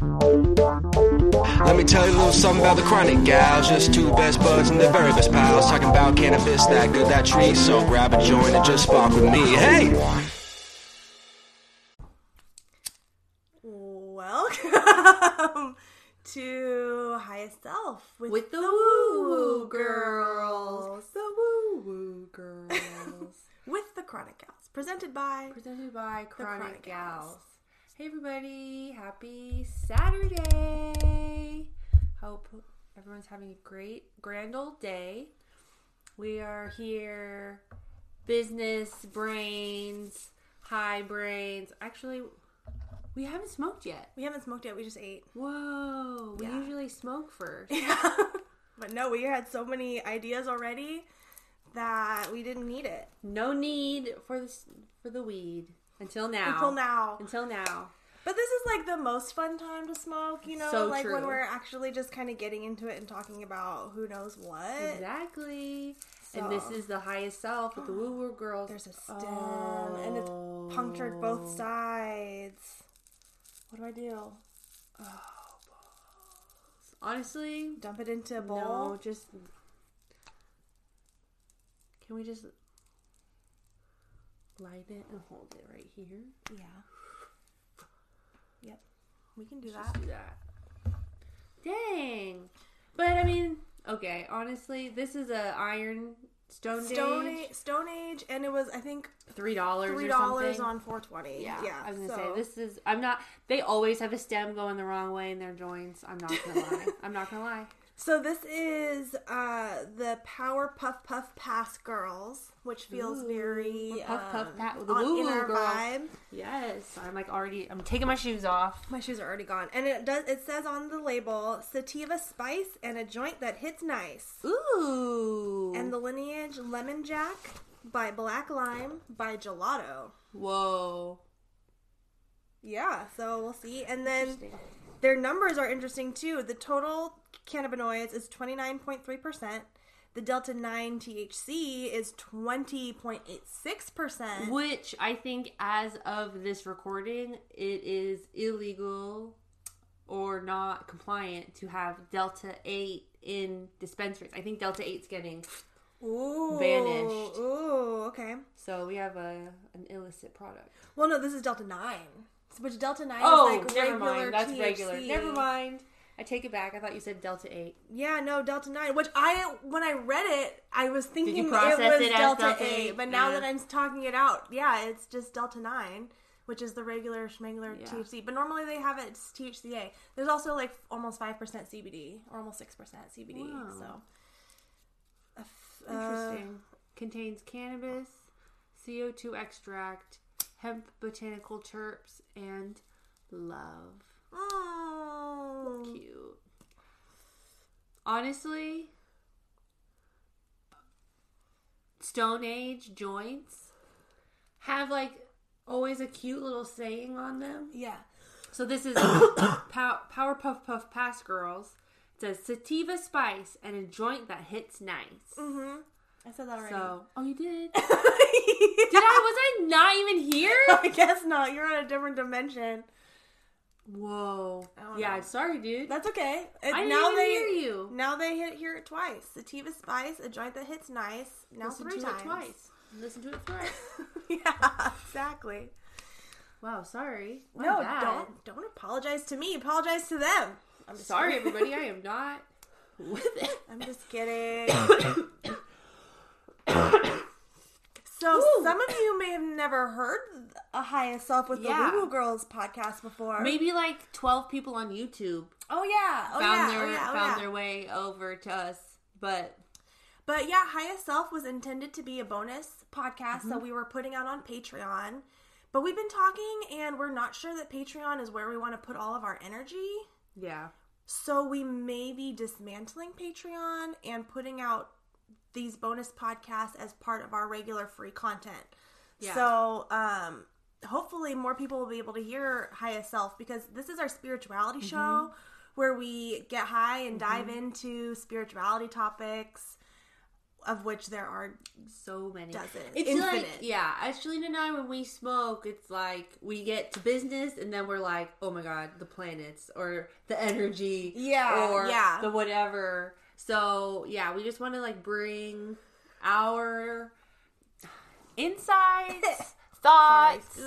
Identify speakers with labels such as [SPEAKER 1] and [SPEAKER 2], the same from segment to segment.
[SPEAKER 1] Let me tell you a little something about the chronic gals. Just two best buds and the very best pals. Talking about cannabis, that good, that tree. So grab a joint and just spark with me. Hey!
[SPEAKER 2] Welcome to Highest Self with,
[SPEAKER 3] with the
[SPEAKER 2] the
[SPEAKER 3] woo
[SPEAKER 2] Woo
[SPEAKER 3] woo girls. The woo woo girls.
[SPEAKER 2] with the Chronic Gals, presented by
[SPEAKER 3] Presented by Chronic,
[SPEAKER 2] Chronic
[SPEAKER 3] Gals.
[SPEAKER 2] Gals.
[SPEAKER 3] Hey everybody, happy Saturday. Hope everyone's having a great grand old day. We are here business brains, high brains. Actually, we haven't smoked yet.
[SPEAKER 2] We haven't smoked yet. We just ate.
[SPEAKER 3] Whoa, we
[SPEAKER 2] Yeah.
[SPEAKER 3] usually smoke first. Yeah.
[SPEAKER 2] but no, we had so many ideas already that we didn't need it
[SPEAKER 3] No need for this for the weed until now.
[SPEAKER 2] until now.
[SPEAKER 3] Until now.
[SPEAKER 2] But this is like the most fun time to smoke, you know,
[SPEAKER 3] So
[SPEAKER 2] like when we're actually just kind of getting into it and talking about who knows what.
[SPEAKER 3] Exactly. And this is the highest self with the woo woo girls.
[SPEAKER 2] There's a stem and it's oh. punctured both
[SPEAKER 3] Oh.
[SPEAKER 2] sides. What do I do?
[SPEAKER 3] Honestly,
[SPEAKER 2] Dump it into a bowl?
[SPEAKER 3] no, just. Can we just light it and hold it right here?
[SPEAKER 2] Yeah. Yep. We can do
[SPEAKER 3] Just
[SPEAKER 2] that.
[SPEAKER 3] do that. Dang. But I mean, okay, honestly, this is a iron stone
[SPEAKER 2] Stone
[SPEAKER 3] Age.
[SPEAKER 2] Age, Stone Age, and it was I think
[SPEAKER 3] Three dollars.
[SPEAKER 2] three dollars on four twenty.
[SPEAKER 3] Yeah,
[SPEAKER 2] Yeah,
[SPEAKER 3] I was gonna
[SPEAKER 2] so-
[SPEAKER 3] say this is. I'm not. They always have a stem going the wrong way in their joints. I'm not gonna lie. I'm not gonna lie.
[SPEAKER 2] So this is uh the Power Puff Puff Pass Girls, which feels
[SPEAKER 3] Ooh,
[SPEAKER 2] very
[SPEAKER 3] puff, puff,
[SPEAKER 2] um,
[SPEAKER 3] pat with the
[SPEAKER 2] on-
[SPEAKER 3] woo
[SPEAKER 2] in our vibe.
[SPEAKER 3] Yes, I'm like already. I'm taking my shoes off.
[SPEAKER 2] My shoes are already gone, and it does. It says on the label sativa spice and a joint that hits nice.
[SPEAKER 3] Ooh.
[SPEAKER 2] And the lineage Lemon Jack by Black Lime by Gelato.
[SPEAKER 3] whoa.
[SPEAKER 2] Yeah, so we'll see. And then their numbers are interesting too. The total cannabinoids is 29.3%. The Delta 9 THC is 20.86%.
[SPEAKER 3] Which I think, as of this recording, it is illegal or not compliant to have Delta 8 in dispensaries. I think Delta 8's getting.
[SPEAKER 2] Ooh.
[SPEAKER 3] Vanished.
[SPEAKER 2] Ooh, okay.
[SPEAKER 3] So we have a an illicit product.
[SPEAKER 2] Well, no, this is Delta 9. Which Delta 9
[SPEAKER 3] Oh,
[SPEAKER 2] is like
[SPEAKER 3] never
[SPEAKER 2] regular
[SPEAKER 3] mind. That's
[SPEAKER 2] THC.
[SPEAKER 3] regular. Never mind. I take it back. I thought you said Delta 8.
[SPEAKER 2] Yeah, no, Delta 9. Which I, when I read it, I was thinking it was
[SPEAKER 3] it
[SPEAKER 2] Delta,
[SPEAKER 3] Delta
[SPEAKER 2] 8.
[SPEAKER 3] 8?
[SPEAKER 2] But now that I'm talking it out, yeah, it's just Delta 9, which is the regular schmegler
[SPEAKER 3] Yeah.
[SPEAKER 2] THC. But normally they have it as THCA. There's also like almost 5% CBD, or almost 6% CBD.
[SPEAKER 3] Wow.
[SPEAKER 2] So. Uh,
[SPEAKER 3] Interesting. Contains cannabis, CO2 extract, hemp botanical terps, and love.
[SPEAKER 2] oh.
[SPEAKER 3] Cute. Honestly, Stone Age joints have like always a cute little saying on them.
[SPEAKER 2] Yeah.
[SPEAKER 3] So this is Pow- Power Puff Puff Pass Girls. It says sativa spice and a joint that hits nice.
[SPEAKER 2] Mm-hmm. I said that already.
[SPEAKER 3] So, oh, you did? Did I? Was I not even here?
[SPEAKER 2] I guess not. You're on a different dimension.
[SPEAKER 3] Whoa.
[SPEAKER 2] I don't
[SPEAKER 3] Yeah,
[SPEAKER 2] know.
[SPEAKER 3] sorry, dude.
[SPEAKER 2] That's okay. It-
[SPEAKER 3] I didn't
[SPEAKER 2] now they
[SPEAKER 3] hear you.
[SPEAKER 2] now they hit hear it twice. Sativa spice, a joint that hits nice. Now
[SPEAKER 3] Listen
[SPEAKER 2] three
[SPEAKER 3] to
[SPEAKER 2] times.
[SPEAKER 3] it twice. Listen to it thrice.
[SPEAKER 2] yeah, exactly.
[SPEAKER 3] wow, sorry. My
[SPEAKER 2] no,
[SPEAKER 3] bad.
[SPEAKER 2] don't don't apologize to me. Apologize to them. I'm just
[SPEAKER 3] Sorry,
[SPEAKER 2] kidding.
[SPEAKER 3] everybody. I am not with it.
[SPEAKER 2] I'm just kidding. so
[SPEAKER 3] Woo.
[SPEAKER 2] some of you may have never heard a highest self with
[SPEAKER 3] Yeah.
[SPEAKER 2] the Woo Girls podcast before.
[SPEAKER 3] Maybe like twelve people on YouTube
[SPEAKER 2] Oh yeah. Oh
[SPEAKER 3] found
[SPEAKER 2] yeah.
[SPEAKER 3] their
[SPEAKER 2] oh yeah. Oh,
[SPEAKER 3] found their way over to us, but
[SPEAKER 2] But yeah, Highest Self was intended to be a bonus podcast
[SPEAKER 3] Mm-hmm.
[SPEAKER 2] that we were putting out on Patreon. But we've been talking and we're not sure that Patreon is where we want to put all of our energy.
[SPEAKER 3] yeah,
[SPEAKER 2] So we may be dismantling Patreon and putting out these bonus podcasts as part of our regular free content.
[SPEAKER 3] Yeah.
[SPEAKER 2] So um hopefully more people will be able to hear highest self because this is our spirituality
[SPEAKER 3] Mm-hmm.
[SPEAKER 2] show where we get high and dive into spirituality topics. of which there are
[SPEAKER 3] so many.
[SPEAKER 2] Dozens.
[SPEAKER 3] It's
[SPEAKER 2] Infinite.
[SPEAKER 3] like yeah, as Shalina and I when we smoke, it's like we get to business and then we're like, oh my god, the planets or the energy,
[SPEAKER 2] Yeah,
[SPEAKER 3] or
[SPEAKER 2] yeah.
[SPEAKER 3] the whatever. So yeah, we just want to like bring our insights, thoughts.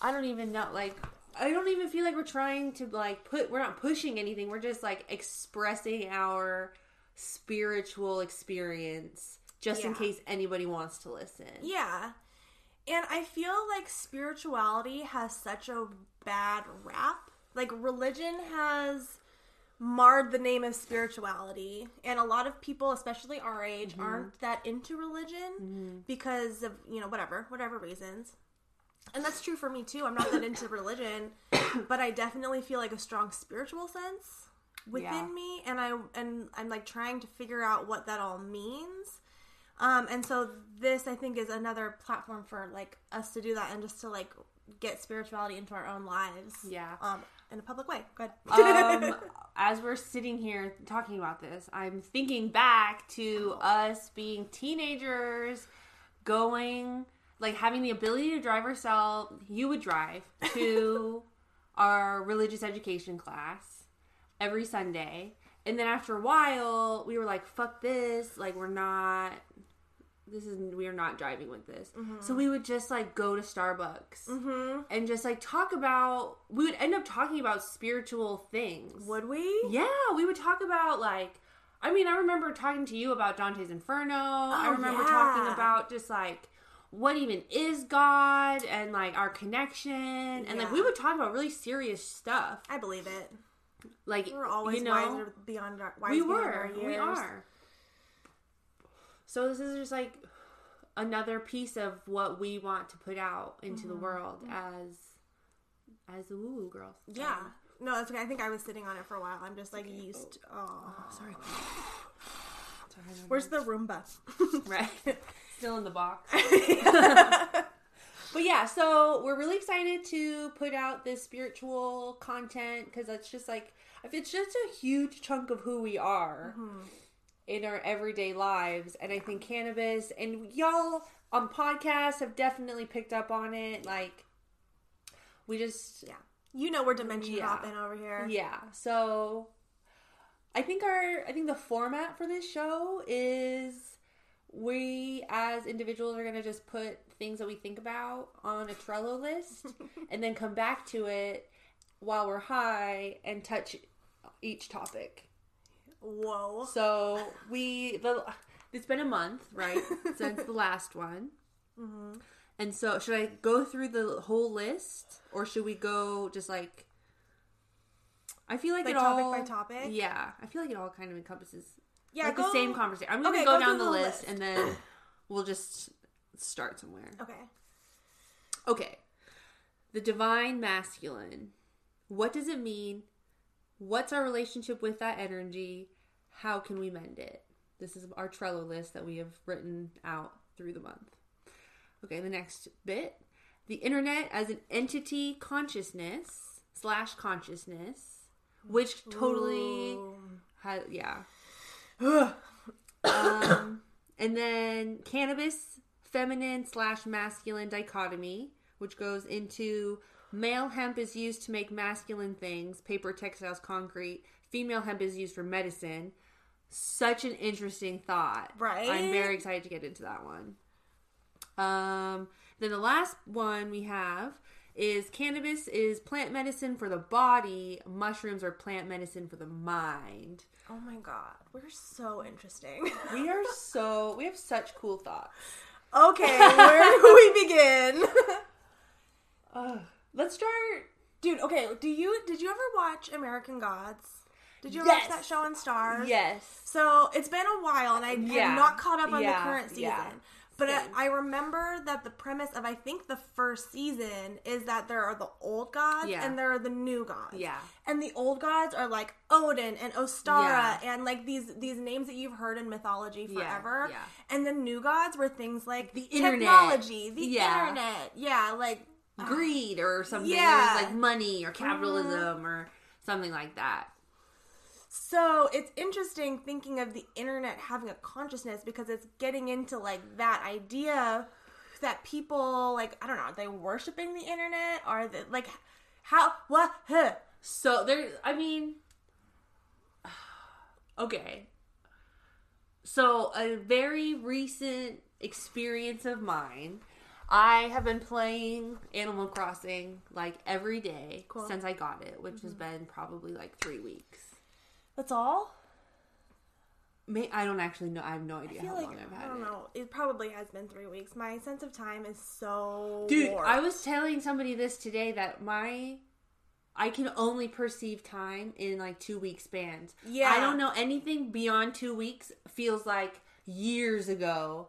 [SPEAKER 3] I don't even know. Like, I don't even feel like we're trying to like put. We're not pushing anything. We're just like expressing our spiritual experience, just in case anybody wants to listen.
[SPEAKER 2] Yeah. And I feel like spirituality has such a bad rap. Like religion has marred the name of spirituality. And a lot of people, especially our age,
[SPEAKER 3] Mm-hmm.
[SPEAKER 2] aren't that into religion because of, you know, whatever, whatever reasons. And that's true for me too. I'm not that into religion, but I definitely feel like a strong spiritual sense within
[SPEAKER 3] Yeah.
[SPEAKER 2] me and I and I'm like trying to figure out what that all means. Um, and so this, I think, is another platform for like us to do that and just to like get spirituality into our own lives.
[SPEAKER 3] Yeah.
[SPEAKER 2] Um, in a public way. Good.
[SPEAKER 3] um, as we're sitting here talking about this, I'm thinking back to us being teenagers, going like having the ability to drive ourselves. You would drive to our religious education class every Sunday, and then after a while, we were like, "Fuck this!" Like we're not. This is we are not driving with this. So mm-hmm. we would just like go to Starbucks mm-hmm. and just like talk about. We would end up talking about spiritual things.
[SPEAKER 2] Would we?
[SPEAKER 3] Yeah, we would talk about like I mean, I remember talking to you about Dante's Inferno. I
[SPEAKER 2] Oh,
[SPEAKER 3] remember
[SPEAKER 2] yeah.
[SPEAKER 3] talking about just like what even is God and like our connection and like we would talk about really serious stuff.
[SPEAKER 2] I believe it.
[SPEAKER 3] Like
[SPEAKER 2] We're always
[SPEAKER 3] you know,
[SPEAKER 2] wiser beyond our wise
[SPEAKER 3] we were.
[SPEAKER 2] our years.
[SPEAKER 3] We are. So this is just like another piece of what we want to put out into
[SPEAKER 2] Mm-hmm.
[SPEAKER 3] the world as as the woo woo girls.
[SPEAKER 2] Yeah. No, that's okay. I think I was sitting on it for a while. I'm just like used. Oh, sorry. Where's the Roomba?
[SPEAKER 3] right? Still in the box. but yeah, so we're really excited to put out this spiritual content because that's just like if it's just a huge chunk of who we are in our everyday lives, and I think cannabis and y'all on podcasts have definitely picked up on it. Like we just
[SPEAKER 2] yeah. You know we're dimension
[SPEAKER 3] Yeah.
[SPEAKER 2] hopping over here.
[SPEAKER 3] yeah. So I think our I think the format for this show is we as individuals are going to just put things that we think about on a Trello list and then come back to it while we're high and touch each topic.
[SPEAKER 2] Whoa.
[SPEAKER 3] So we the it's been a month, right, since the last one.
[SPEAKER 2] Mm-hmm.
[SPEAKER 3] And so, should I go through the whole list, or should we go just like? I feel like
[SPEAKER 2] Like
[SPEAKER 3] it
[SPEAKER 2] topic
[SPEAKER 3] all
[SPEAKER 2] by topic?
[SPEAKER 3] Yeah, I feel like it all kind of encompasses
[SPEAKER 2] Yeah,
[SPEAKER 3] like
[SPEAKER 2] go-
[SPEAKER 3] the same conversation. I'm gonna
[SPEAKER 2] Okay,
[SPEAKER 3] go,
[SPEAKER 2] go
[SPEAKER 3] down the
[SPEAKER 2] the
[SPEAKER 3] list,
[SPEAKER 2] list.
[SPEAKER 3] and then we'll just start somewhere.
[SPEAKER 2] Okay.
[SPEAKER 3] Okay. The divine masculine. What does it mean? What's our relationship with that energy? How can we mend it? This is our Trello list that we have written out through the month. Okay, the next bit. The internet as an entity consciousness slash consciousness, which totally has, yeah. um, and then cannabis, feminine slash masculine dichotomy, which goes into male hemp is used to make masculine things, paper, textiles, concrete. Female hemp is used for medicine. Such an interesting thought.
[SPEAKER 2] Right?
[SPEAKER 3] I'm very excited to get into that one. Um, then the last one we have is cannabis is plant medicine for the body, mushrooms are plant medicine for the mind.
[SPEAKER 2] Oh my god, we're so interesting.
[SPEAKER 3] We are so we have such cool thoughts.
[SPEAKER 2] okay, where do we begin?
[SPEAKER 3] Ugh. Let's start.
[SPEAKER 2] Dude, okay, do you did you ever watch American Gods? Did you
[SPEAKER 3] Yes.
[SPEAKER 2] watch that show on Starz?
[SPEAKER 3] Yes.
[SPEAKER 2] So it's been a while, and I
[SPEAKER 3] Yeah.
[SPEAKER 2] have not caught up on
[SPEAKER 3] Yeah.
[SPEAKER 2] the current season.
[SPEAKER 3] Yeah.
[SPEAKER 2] But uh,
[SPEAKER 3] I,
[SPEAKER 2] I remember that the premise of I think the first season is that there are the old gods
[SPEAKER 3] Yeah.
[SPEAKER 2] and there are the new gods.
[SPEAKER 3] Yeah.
[SPEAKER 2] And the old gods are like Odin and Ostara
[SPEAKER 3] Yeah.
[SPEAKER 2] and like these these names that you've heard in mythology forever.
[SPEAKER 3] yeah.
[SPEAKER 2] And the new gods were things like
[SPEAKER 3] The internet.
[SPEAKER 2] technology, the internet. Yeah, like
[SPEAKER 3] Greed or something.
[SPEAKER 2] Yeah.
[SPEAKER 3] Like money or capitalism mm-hmm. or something like that.
[SPEAKER 2] So it's interesting thinking of the internet having a consciousness because it's getting into like that idea that people like I don't know, are they worshiping the internet? Are they like how what huh?
[SPEAKER 3] So there, I mean, okay. So a very recent experience of mine. I have been playing Animal Crossing like every day
[SPEAKER 2] Cool.
[SPEAKER 3] since I got it, which has mm-hmm. been probably like three weeks.
[SPEAKER 2] That's all?
[SPEAKER 3] May I don't actually know. I have no idea how
[SPEAKER 2] like
[SPEAKER 3] long I've had.
[SPEAKER 2] I don't
[SPEAKER 3] it.
[SPEAKER 2] know. It probably has been three weeks. My sense of time is so
[SPEAKER 3] Dude,
[SPEAKER 2] warped.
[SPEAKER 3] I was telling somebody this today that my I can only perceive time in like two week spans.
[SPEAKER 2] Yeah.
[SPEAKER 3] I don't know anything beyond two weeks feels like years ago.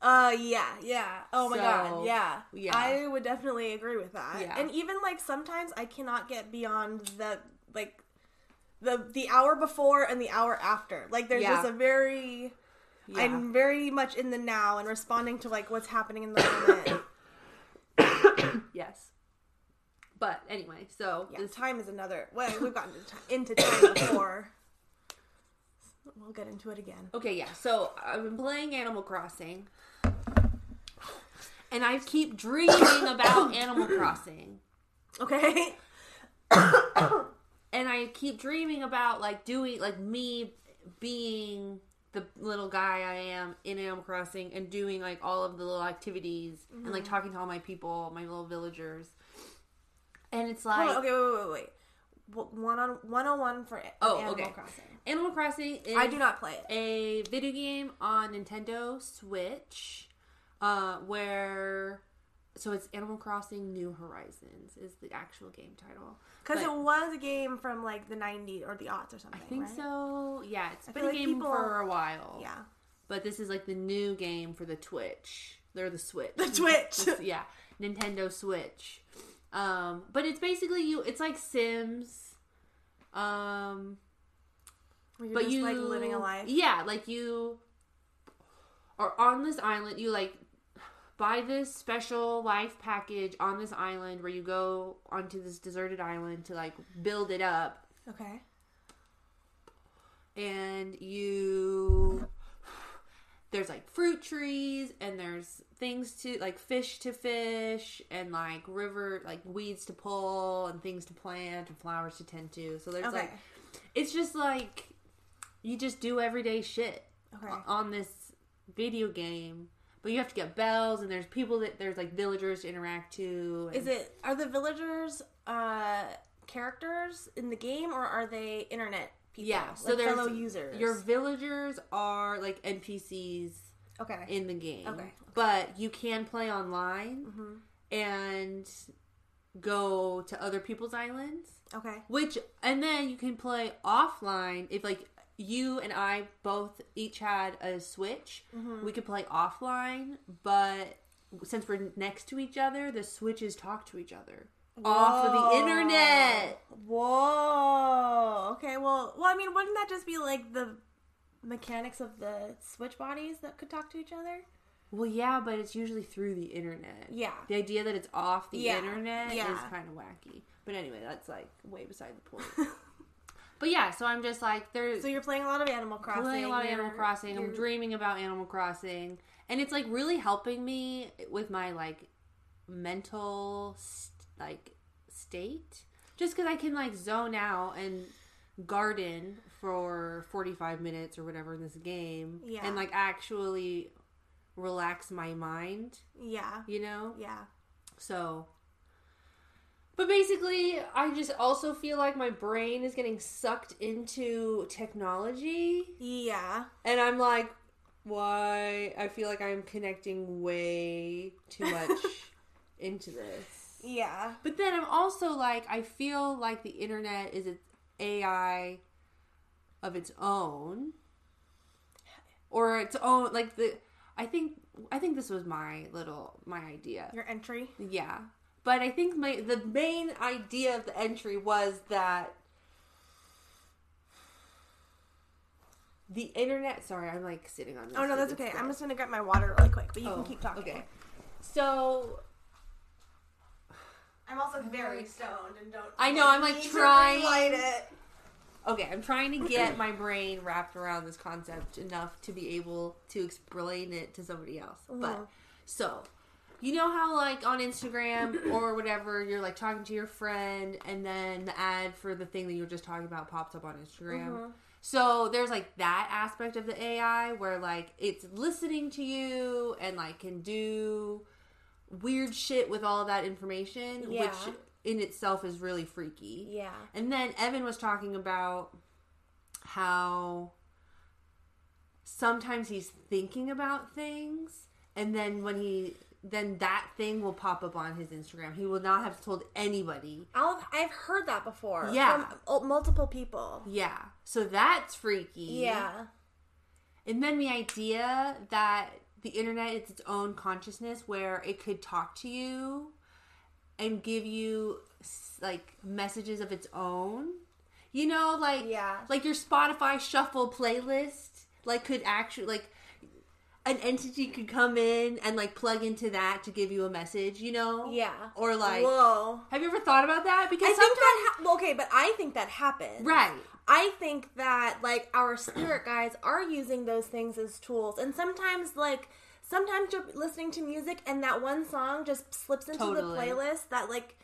[SPEAKER 2] Uh, yeah, yeah. Oh my
[SPEAKER 3] So,
[SPEAKER 2] god, yeah.
[SPEAKER 3] yeah.
[SPEAKER 2] I would definitely agree with that.
[SPEAKER 3] Yeah.
[SPEAKER 2] And even like sometimes I cannot get beyond the like the the hour before and the hour after. Like there's
[SPEAKER 3] Yeah.
[SPEAKER 2] just a very
[SPEAKER 3] Yeah.
[SPEAKER 2] I'm very much in the now and responding to like what's happening in the moment.
[SPEAKER 3] yes. But anyway, so
[SPEAKER 2] yeah,
[SPEAKER 3] this
[SPEAKER 2] time is another. Well, we've gotten into into time before. We'll get into it again.
[SPEAKER 3] Okay, yeah. So I've been playing Animal Crossing. And I keep dreaming about Animal Crossing.
[SPEAKER 2] Okay.
[SPEAKER 3] And I keep dreaming about like doing like me being the little guy I am in Animal Crossing and doing like all of the little activities and like talking to all my people, my little villagers. And it's like
[SPEAKER 2] on, okay, wait, wait, wait, wait. One on one on one for,
[SPEAKER 3] Oh,
[SPEAKER 2] Animal
[SPEAKER 3] okay.
[SPEAKER 2] Crossing.
[SPEAKER 3] Animal Crossing is
[SPEAKER 2] I do not play it.
[SPEAKER 3] a video game on Nintendo Switch uh where so it's Animal Crossing New Horizons is the actual game title.
[SPEAKER 2] Because it was a game from like the 90s or the aughts or something.
[SPEAKER 3] I think
[SPEAKER 2] right?
[SPEAKER 3] so. Yeah, it's
[SPEAKER 2] I
[SPEAKER 3] been a
[SPEAKER 2] like
[SPEAKER 3] game
[SPEAKER 2] people-
[SPEAKER 3] for a while.
[SPEAKER 2] Yeah.
[SPEAKER 3] But this is like the new game for the Twitch. They're the Switch.
[SPEAKER 2] The Twitch.
[SPEAKER 3] Yeah, Nintendo Switch. Um, but it's basically you. It's like Sims. Um,
[SPEAKER 2] you're
[SPEAKER 3] but
[SPEAKER 2] just
[SPEAKER 3] you
[SPEAKER 2] like living a life.
[SPEAKER 3] Yeah, like you are on this island. You like buy this special life package on this island where you go onto this deserted island to like build it up
[SPEAKER 2] Okay.
[SPEAKER 3] and you there's like fruit trees and there's things to like fish to fish and like river like weeds to pull and things to plant and flowers to tend to so there's
[SPEAKER 2] Okay.
[SPEAKER 3] like it's just like you just do everyday shit
[SPEAKER 2] Okay.
[SPEAKER 3] on this video game but you have to get bells and there's people that there's like villagers to interact to
[SPEAKER 2] Is it are the villagers uh characters in the game or are they internet people?
[SPEAKER 3] yeah so
[SPEAKER 2] like
[SPEAKER 3] there's
[SPEAKER 2] fellow users.
[SPEAKER 3] your villagers are like npcs
[SPEAKER 2] okay.
[SPEAKER 3] in the game.
[SPEAKER 2] Okay.
[SPEAKER 3] But you can play online
[SPEAKER 2] Mm-hmm.
[SPEAKER 3] and go to other people's islands.
[SPEAKER 2] okay.
[SPEAKER 3] Which and then you can play offline if like you and I both each had a Switch.
[SPEAKER 2] Mm-hmm.
[SPEAKER 3] We could play offline, but since we're next to each other, the switches talk to each other off of the internet.
[SPEAKER 2] Whoa. Okay. Well, well, I mean, wouldn't that just be like the mechanics of the switch bodies that could talk to each other?
[SPEAKER 3] Well, yeah, but it's usually through the internet.
[SPEAKER 2] Yeah.
[SPEAKER 3] The idea that it's off the
[SPEAKER 2] Yeah.
[SPEAKER 3] internet
[SPEAKER 2] Yeah.
[SPEAKER 3] is kind of wacky. But anyway, that's like way beside the point. but yeah, so I'm just like there's
[SPEAKER 2] So you're playing a lot of Animal Crossing.
[SPEAKER 3] playing a lot of Animal Crossing. I'm dreaming about Animal Crossing, and it's like really helping me with my like mental st- like state. Just because I can like zone out and garden for 45 minutes or whatever in this game,
[SPEAKER 2] Yeah.
[SPEAKER 3] and like actually relax my mind.
[SPEAKER 2] Yeah.
[SPEAKER 3] You know,
[SPEAKER 2] Yeah.
[SPEAKER 3] so. But basically, I just also feel like my brain is getting sucked into technology.
[SPEAKER 2] Yeah.
[SPEAKER 3] And I'm like, why? I feel like I'm connecting way too much into this.
[SPEAKER 2] Yeah.
[SPEAKER 3] But then I'm also like, I feel like the internet is its AI of its own, or its own. Like the, I think, I think this was my little my idea.
[SPEAKER 2] Your entry.
[SPEAKER 3] Yeah. But I think my the main idea of the entry was that the internet. Sorry, I'm like sitting on this.
[SPEAKER 2] Oh no, that's okay.
[SPEAKER 3] good.
[SPEAKER 2] I'm just gonna get my water really quick, but you
[SPEAKER 3] Oh,
[SPEAKER 2] can keep talking.
[SPEAKER 3] Okay. So
[SPEAKER 2] I'm also very stoned and don't.
[SPEAKER 3] I know, I'm, like,
[SPEAKER 2] need to
[SPEAKER 3] trying-
[SPEAKER 2] relight it.
[SPEAKER 3] okay, I'm trying to get my brain wrapped around this concept enough to be able to explain it to somebody else. But mm-hmm. so, you know how like on Instagram or whatever, you're like talking to your friend, and then the ad for the thing that you were just talking about pops up on Instagram. Mm-hmm. So there's like that aspect of the AI where like it's listening to you and like can do weird shit with all that information,
[SPEAKER 2] Yeah.
[SPEAKER 3] which in itself is really freaky.
[SPEAKER 2] Yeah.
[SPEAKER 3] And then Evan was talking about how sometimes he's thinking about things and then when he then that thing will pop up on his Instagram. He will not have told anybody.
[SPEAKER 2] I'll, I've heard that before.
[SPEAKER 3] Yeah.
[SPEAKER 2] From uh, multiple people.
[SPEAKER 3] Yeah. So that's freaky.
[SPEAKER 2] Yeah.
[SPEAKER 3] And then the idea that the internet is its own consciousness where it could talk to you and give you like messages of its own. You know, like
[SPEAKER 2] Yeah.
[SPEAKER 3] like your Spotify shuffle playlist like could actually like an entity could come in and like plug into that to give you a message, you know?
[SPEAKER 2] Yeah.
[SPEAKER 3] Or like
[SPEAKER 2] Whoa.
[SPEAKER 3] have you ever thought about that? Because
[SPEAKER 2] I think
[SPEAKER 3] sometimes
[SPEAKER 2] that ha- well, okay, but I think that happened.
[SPEAKER 3] right.
[SPEAKER 2] I think that like our spirit guides are using those things as tools, and sometimes like sometimes you're listening to music and that one song just slips into
[SPEAKER 3] Totally.
[SPEAKER 2] the playlist that like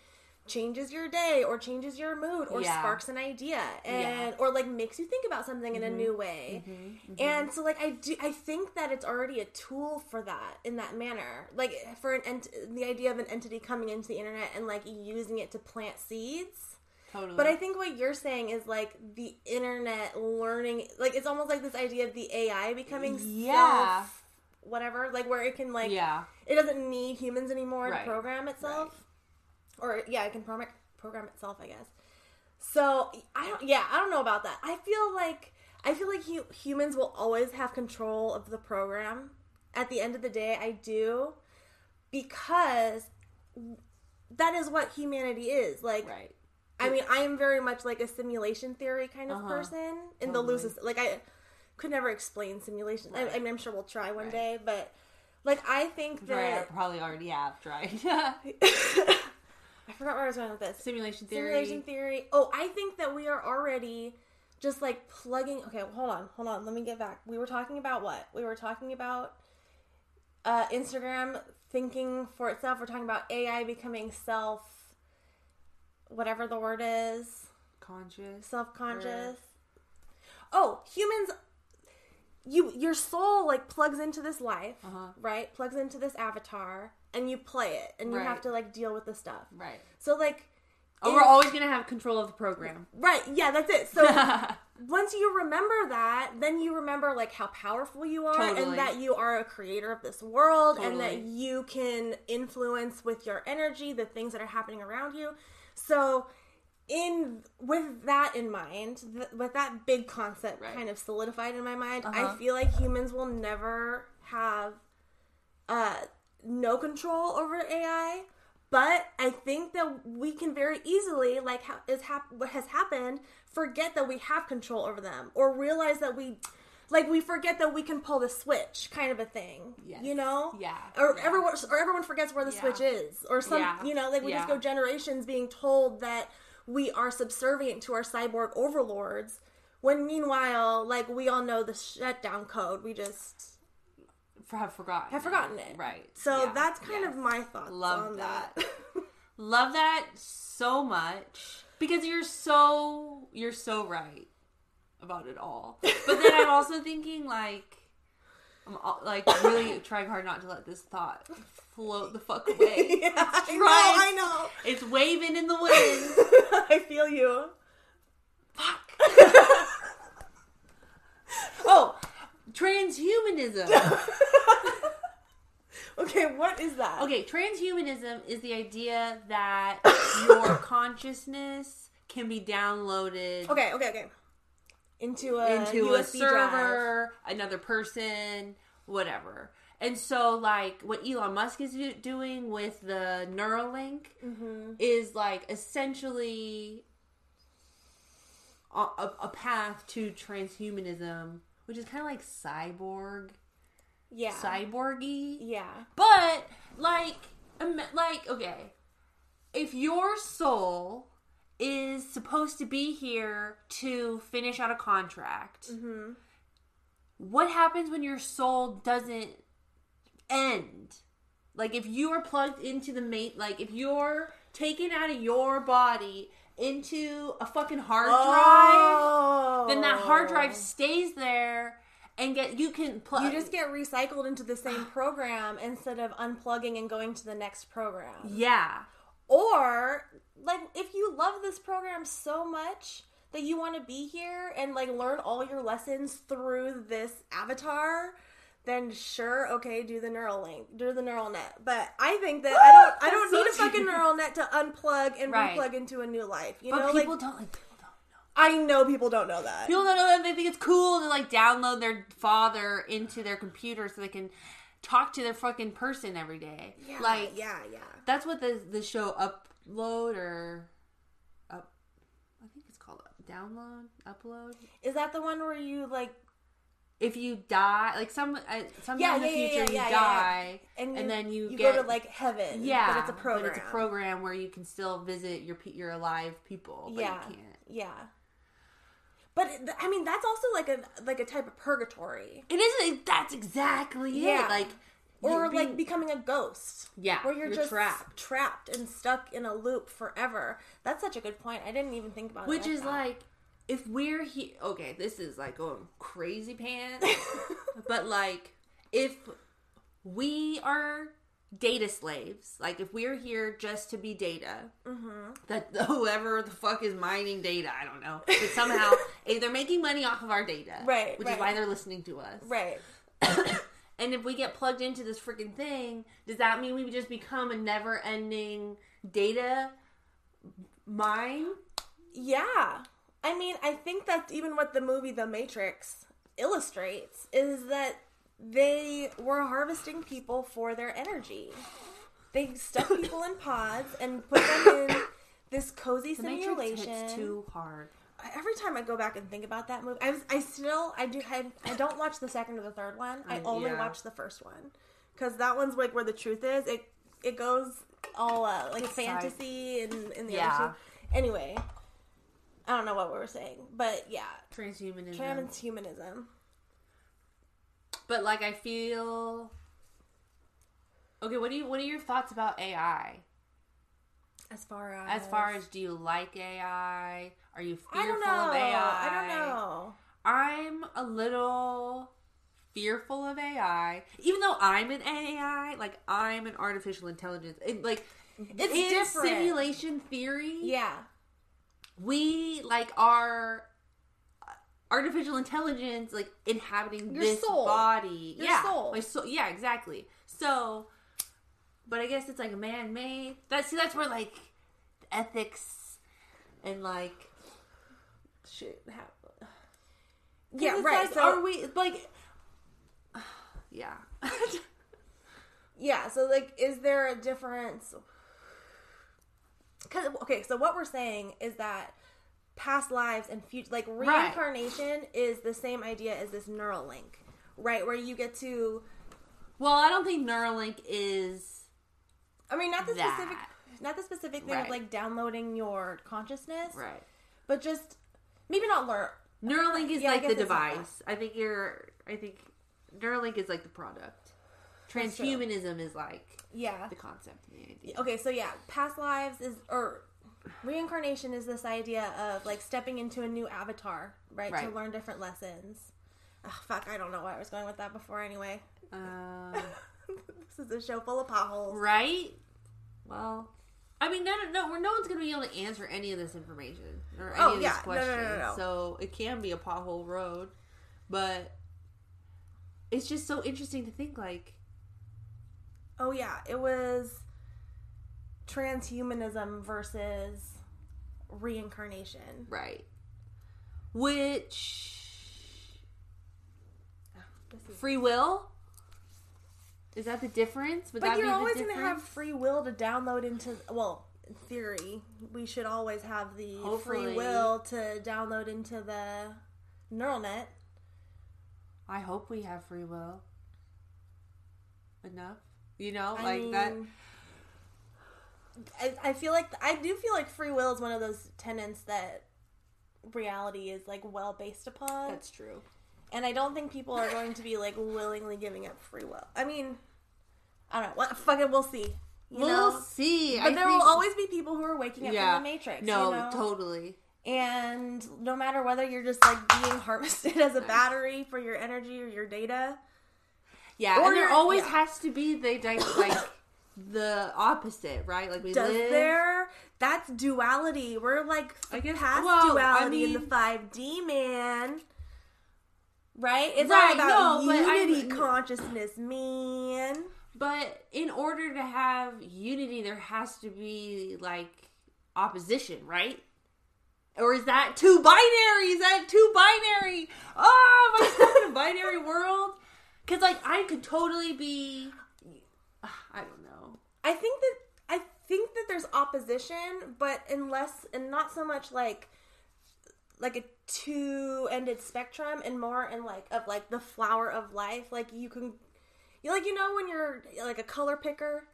[SPEAKER 2] changes your day or changes your mood or
[SPEAKER 3] Yeah.
[SPEAKER 2] sparks an idea and
[SPEAKER 3] Yeah.
[SPEAKER 2] or like makes you think about something in a mm-hmm. new way. Mm-hmm. Mm-hmm. And so like I do I think that it's already a tool for that in that manner. Like for an ent- the idea of an entity coming into the internet and like using it to plant seeds.
[SPEAKER 3] Totally.
[SPEAKER 2] But I think what you're saying is like the internet learning, like it's almost like this idea of the AI becoming
[SPEAKER 3] Yeah.
[SPEAKER 2] self, whatever, like where it can like
[SPEAKER 3] Yeah.
[SPEAKER 2] it doesn't need humans anymore
[SPEAKER 3] Right.
[SPEAKER 2] to program itself, or yeah, it can program program itself, I guess. So I don't, yeah, I don't know about that. I feel like I feel like hu- humans will always have control of the program. At the end of the day, I do because that is what humanity is. Like
[SPEAKER 3] Right.
[SPEAKER 2] I mean, I am very much like a simulation theory kind of
[SPEAKER 3] Uh-huh.
[SPEAKER 2] person in the
[SPEAKER 3] Totally.
[SPEAKER 2] loosest. Like I could never explain simulation. I,
[SPEAKER 3] Right.
[SPEAKER 2] I mean, I'm sure we'll try one
[SPEAKER 3] Right.
[SPEAKER 2] day, but like I think
[SPEAKER 3] Right, I
[SPEAKER 2] that
[SPEAKER 3] probably already have tried.
[SPEAKER 2] I forgot where I was going with this.
[SPEAKER 3] Simulation theory.
[SPEAKER 2] Simulation theory. Oh, I think that we are already just like plugging. Okay, hold on, hold on. Let me get back. We were talking about what? We were talking about uh, Instagram thinking for itself. We're talking about AI becoming self, whatever the word is.
[SPEAKER 3] Conscious.
[SPEAKER 2] self-conscious. Oh, humans you your soul like plugs into this life,
[SPEAKER 3] Uh-huh.
[SPEAKER 2] right? Plugs into this avatar and you play it and you have to like deal with the stuff.
[SPEAKER 3] Right.
[SPEAKER 2] So like
[SPEAKER 3] Oh, we're always gonna have control of the program.
[SPEAKER 2] Right, yeah, that's it. So once you remember that, then you remember like how powerful you are
[SPEAKER 3] Totally.
[SPEAKER 2] and that you are a creator of this world and that you can influence with your energy the things that are happening around you. So in with that in mind, th- with that big concept
[SPEAKER 3] Right.
[SPEAKER 2] kind of solidified in my mind,
[SPEAKER 3] Uh-huh.
[SPEAKER 2] I feel like humans will never have uh no control over AI. But I think that we can very easily, like how is hap- what has happened, forget that we have control over them, or realize that we, like we forget that we can pull the switch, kind of a thing.
[SPEAKER 3] Yes.
[SPEAKER 2] You know?
[SPEAKER 3] Yeah.
[SPEAKER 2] Or
[SPEAKER 3] Yeah.
[SPEAKER 2] everyone, or everyone forgets where the
[SPEAKER 3] Yeah.
[SPEAKER 2] switch is, or some,
[SPEAKER 3] Yeah.
[SPEAKER 2] you know, like we just go generations being told that we are subservient to our cyborg overlords, when meanwhile, like we all know the shutdown code. We just
[SPEAKER 3] have forgotten.
[SPEAKER 2] have forgotten it.
[SPEAKER 3] Right.
[SPEAKER 2] So
[SPEAKER 3] Yeah.
[SPEAKER 2] that's kind
[SPEAKER 3] Yes.
[SPEAKER 2] of my thoughts
[SPEAKER 3] Love
[SPEAKER 2] on
[SPEAKER 3] that.
[SPEAKER 2] that.
[SPEAKER 3] Love that so much because you're so you're so right about it all. But then I'm also thinking like I'm all- like really trying hard not to let this thought float the fuck away.
[SPEAKER 2] yeah, I know, I know.
[SPEAKER 3] It's waving in the wind.
[SPEAKER 2] I feel you.
[SPEAKER 3] Fuck. oh, transhumanism.
[SPEAKER 2] Okay, what is that?
[SPEAKER 3] Okay, transhumanism is the idea that your consciousness can be downloaded
[SPEAKER 2] Okay, okay, okay. Into a
[SPEAKER 3] into a
[SPEAKER 2] USB
[SPEAKER 3] server, another person, whatever. And so, like, what Elon Musk is do- doing with the Neuralink
[SPEAKER 2] Mm-hmm.
[SPEAKER 3] is like essentially a, a, a path to transhumanism, which is kind of like cyborg,
[SPEAKER 2] Yeah.
[SPEAKER 3] cyborgy.
[SPEAKER 2] yeah.
[SPEAKER 3] But like, like okay, if your soul is supposed to be here to finish out a contract.
[SPEAKER 2] Mm-hmm.
[SPEAKER 3] What happens when your soul doesn't end? Like if you are plugged into the mate, like if you're taken out of your body into a fucking hard drive, then that hard drive stays there and get you can plug.
[SPEAKER 2] You just get recycled into the same program instead of unplugging and going to the next program.
[SPEAKER 3] yeah.
[SPEAKER 2] Or like if you love this program so much that you want to be here and like learn all your lessons through this avatar, then sure, okay, do the neural link, do the neural net. But I think that I don't I don't
[SPEAKER 3] That's
[SPEAKER 2] need a fucking neural net to unplug and
[SPEAKER 3] Right.
[SPEAKER 2] replug into a new life. You
[SPEAKER 3] But
[SPEAKER 2] know,
[SPEAKER 3] people
[SPEAKER 2] like
[SPEAKER 3] don't like people don't know.
[SPEAKER 2] I know people don't know that.
[SPEAKER 3] People don't know that they think it's cool to like download their father into their computer so they can talk to their fucking person every day.
[SPEAKER 2] yeah,
[SPEAKER 3] like
[SPEAKER 2] yeah, yeah.
[SPEAKER 3] that's what the the show upload or up I think it's called download upload.
[SPEAKER 2] Is that the one where you like
[SPEAKER 3] If you die, like some uh, sometime
[SPEAKER 2] Yeah,
[SPEAKER 3] in the
[SPEAKER 2] yeah,
[SPEAKER 3] future
[SPEAKER 2] yeah,
[SPEAKER 3] you die
[SPEAKER 2] and,
[SPEAKER 3] and,
[SPEAKER 2] you,
[SPEAKER 3] then you,
[SPEAKER 2] you
[SPEAKER 3] get
[SPEAKER 2] go to like heaven?
[SPEAKER 3] yeah,
[SPEAKER 2] but it's a program.
[SPEAKER 3] But it's a program where you can still visit your your alive people. But
[SPEAKER 2] yeah,
[SPEAKER 3] you can't.
[SPEAKER 2] yeah. But I mean, that's also like a like a type of purgatory,
[SPEAKER 3] It isn't. That's exactly
[SPEAKER 2] Yeah.
[SPEAKER 3] it. Like
[SPEAKER 2] or
[SPEAKER 3] you're
[SPEAKER 2] like becoming a ghost.
[SPEAKER 3] yeah,
[SPEAKER 2] where you're, just
[SPEAKER 3] trapped.
[SPEAKER 2] trapped and stuck in a loop forever. That's such a good point. I didn't even think about it.
[SPEAKER 3] Which
[SPEAKER 2] like
[SPEAKER 3] is
[SPEAKER 2] that.
[SPEAKER 3] like, if we're here, okay, this is like going crazy pants, but like, if we are data slaves, like if we're here just to be data,
[SPEAKER 2] Mm-hmm.
[SPEAKER 3] that whoever the fuck is mining data, I don't know, but somehow eh, they're making money off of our data,
[SPEAKER 2] Right,
[SPEAKER 3] Which
[SPEAKER 2] right.
[SPEAKER 3] is why they're listening to us,
[SPEAKER 2] right.
[SPEAKER 3] And if we get plugged into this freaking thing, does that mean we just become a never-ending data mine?
[SPEAKER 2] Yeah. I mean, I think that's even what the movie The Matrix illustrates is that they were harvesting people for their energy. They stuck people in pods and put them in this cozy
[SPEAKER 3] The Matrix
[SPEAKER 2] simulation.
[SPEAKER 3] hits too hard.
[SPEAKER 2] Every time I go back and think about that movie, I, was, I still I do I, I don't watch the second or the third one. I only
[SPEAKER 3] yeah.
[SPEAKER 2] watch the first one because that one's like where the truth is. It it goes all uh, like
[SPEAKER 3] It's side-
[SPEAKER 2] fantasy and in the
[SPEAKER 3] Yeah.
[SPEAKER 2] other two. Anyway, I don't know what we were saying, but yeah,
[SPEAKER 3] Transhumanism.
[SPEAKER 2] transhumanism.
[SPEAKER 3] But like I feel Okay, what do you what are your thoughts about AI?
[SPEAKER 2] As far as
[SPEAKER 3] As far as do you like AI? Are you fearful
[SPEAKER 2] I don't know,
[SPEAKER 3] of AI?
[SPEAKER 2] I don't know.
[SPEAKER 3] I'm a little fearful of AI, even though I'm an AI. Like I'm an artificial intelligence. It, like
[SPEAKER 2] It's
[SPEAKER 3] in
[SPEAKER 2] different.
[SPEAKER 3] simulation theory.
[SPEAKER 2] Yeah,
[SPEAKER 3] we like are artificial intelligence like inhabiting
[SPEAKER 2] Your
[SPEAKER 3] this
[SPEAKER 2] soul.
[SPEAKER 3] body.
[SPEAKER 2] Your
[SPEAKER 3] yeah,
[SPEAKER 2] soul.
[SPEAKER 3] my soul. Yeah, exactly. So, but I guess it's like man-made. That's see, that's where like ethics and like shit happen.
[SPEAKER 2] yeah, right.
[SPEAKER 3] like,
[SPEAKER 2] so
[SPEAKER 3] are we like? Yeah.
[SPEAKER 2] Yeah, so like is there a difference cuz okay, so what we're saying is that past lives and future like reincarnation is the same idea as this neural link, right? Where you get to
[SPEAKER 3] well, I don't think Neuralink is
[SPEAKER 2] I mean not the
[SPEAKER 3] That.
[SPEAKER 2] specific not the specific thing
[SPEAKER 3] Right.
[SPEAKER 2] of like downloading your consciousness,
[SPEAKER 3] right.
[SPEAKER 2] but just maybe not learn
[SPEAKER 3] Neuralink is
[SPEAKER 2] Yeah,
[SPEAKER 3] like the
[SPEAKER 2] guess it's like
[SPEAKER 3] device. I think you're. I think Neuralink is like the product. Transhumanism is like
[SPEAKER 2] yeah.
[SPEAKER 3] the concept and the idea.
[SPEAKER 2] Okay, so yeah, past lives is or reincarnation is this idea of like stepping into a new avatar, right? To learn different lessons. Oh, fuck, I don't know where I was going with that before anyway.
[SPEAKER 3] Um,
[SPEAKER 2] this is a show full of potholes.
[SPEAKER 3] right? Well, I mean, no, no, no, no one's gonna be able to answer any of this information or any
[SPEAKER 2] Oh,
[SPEAKER 3] of
[SPEAKER 2] yeah.
[SPEAKER 3] these questions.
[SPEAKER 2] no, no.
[SPEAKER 3] So it can be a pothole road, but it's just so interesting to think like,
[SPEAKER 2] Oh yeah, it was transhumanism versus reincarnation.
[SPEAKER 3] right? Which
[SPEAKER 2] ah, is-
[SPEAKER 3] free will is that the difference? Would
[SPEAKER 2] But you're always going to have free will to download into well, in theory, we should always have the free will to download into the neural net.
[SPEAKER 3] I hope we have free will. Enough, you know,
[SPEAKER 2] I
[SPEAKER 3] like that.
[SPEAKER 2] I, I feel like I do feel like free will is one of those tenets that reality is like well based upon.
[SPEAKER 3] That's true.
[SPEAKER 2] and I don't think people are going to be like willingly giving up free will. I mean, I don't know. What fucking we'll see.
[SPEAKER 3] We'll
[SPEAKER 2] know?
[SPEAKER 3] see.
[SPEAKER 2] But
[SPEAKER 3] I
[SPEAKER 2] there
[SPEAKER 3] think-
[SPEAKER 2] will always be people who are waking up
[SPEAKER 3] yeah.
[SPEAKER 2] from the matrix.
[SPEAKER 3] No,
[SPEAKER 2] you know?
[SPEAKER 3] totally.
[SPEAKER 2] And no matter whether you're just like being harvested as a battery for your energy or your data,
[SPEAKER 3] Yeah,
[SPEAKER 2] Or
[SPEAKER 3] and there always
[SPEAKER 2] yeah.
[SPEAKER 3] has to be the like the opposite, right? Like we
[SPEAKER 2] does
[SPEAKER 3] live.
[SPEAKER 2] there? That's duality. We're like
[SPEAKER 3] I guess-
[SPEAKER 2] past
[SPEAKER 3] well, I
[SPEAKER 2] duality in the 5D, man. Right? It's
[SPEAKER 3] Right,
[SPEAKER 2] all about
[SPEAKER 3] no, but I-
[SPEAKER 2] unity consciousness, man.
[SPEAKER 3] But in order to have unity, there has to be like opposition, right? Or is that too binary? Is that too binary? Oh, am I stuck in a binary world? Because like I could totally be. I don't know.
[SPEAKER 2] I think that I think that there's opposition, but unless and not so much like like a two-ended spectrum, and more in like of like the flower of life. Like you can, you like you know when you're like a color picker.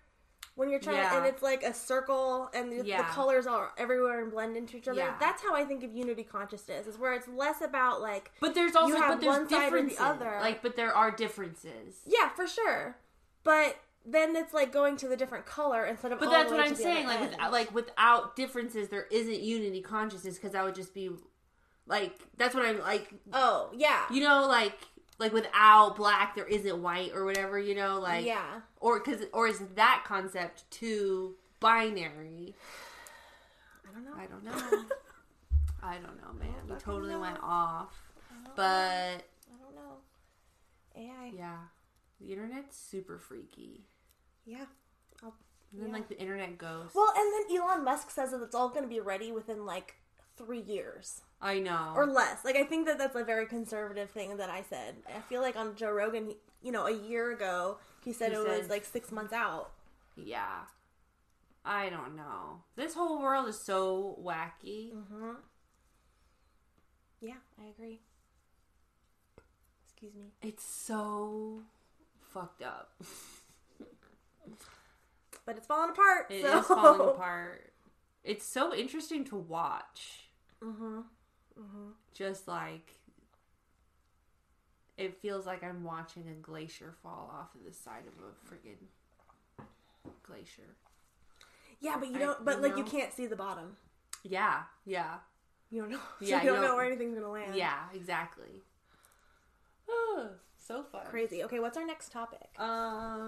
[SPEAKER 2] When you're trying,
[SPEAKER 3] Yeah.
[SPEAKER 2] and it's like a circle, and the, the colors are everywhere and blend into each other.
[SPEAKER 3] Yeah.
[SPEAKER 2] That's how I think of unity consciousness, is where it's less about like,
[SPEAKER 3] But there's also but there's
[SPEAKER 2] or the
[SPEAKER 3] differences.
[SPEAKER 2] other.
[SPEAKER 3] Like, but there are differences.
[SPEAKER 2] yeah, for sure. But then it's like going to the different color instead of.
[SPEAKER 3] But that's what I'm saying. Like, without, like without differences, there isn't unity consciousness because that would just be like that's what I'm like.
[SPEAKER 2] oh yeah,
[SPEAKER 3] You know, like like without black, there isn't white or whatever. You know, like
[SPEAKER 2] yeah.
[SPEAKER 3] or because or is that concept too binary?
[SPEAKER 2] I don't know.
[SPEAKER 3] I don't know. I don't know, man. We totally
[SPEAKER 2] know.
[SPEAKER 3] went off, but
[SPEAKER 2] I don't know. AI.
[SPEAKER 3] yeah, the internet's super freaky.
[SPEAKER 2] Yeah. I'll,
[SPEAKER 3] And then
[SPEAKER 2] Yeah.
[SPEAKER 3] like the internet goes.
[SPEAKER 2] well, and then Elon Musk says that it's all going to be ready within like three years
[SPEAKER 3] I know.
[SPEAKER 2] or less. Like I think that that's a very conservative thing that I said. I feel like on Joe Rogan, you know, a year ago he said
[SPEAKER 3] He
[SPEAKER 2] it
[SPEAKER 3] said-
[SPEAKER 2] was like six months out.
[SPEAKER 3] Yeah. I don't know. This whole world is so wacky.
[SPEAKER 2] Mm-hmm. Yeah, I agree. Excuse me.
[SPEAKER 3] It's so fucked up.
[SPEAKER 2] But it's falling apart.
[SPEAKER 3] It
[SPEAKER 2] so.
[SPEAKER 3] is falling apart. It's so interesting to watch.
[SPEAKER 2] Mm-hmm. Mm-hmm.
[SPEAKER 3] Just like it feels like I'm watching a glacier fall off of the side of a friggin' glacier.
[SPEAKER 2] Yeah, but you don't. But
[SPEAKER 3] you
[SPEAKER 2] like you can't see the bottom.
[SPEAKER 3] Yeah, yeah,
[SPEAKER 2] You don't know.
[SPEAKER 3] Yeah,
[SPEAKER 2] you
[SPEAKER 3] you
[SPEAKER 2] don't know
[SPEAKER 3] don't-
[SPEAKER 2] where anything's gonna land.
[SPEAKER 3] yeah, exactly. Oh, so fun.
[SPEAKER 2] Crazy. Okay, what's our next topic?
[SPEAKER 3] Um, my phone fell.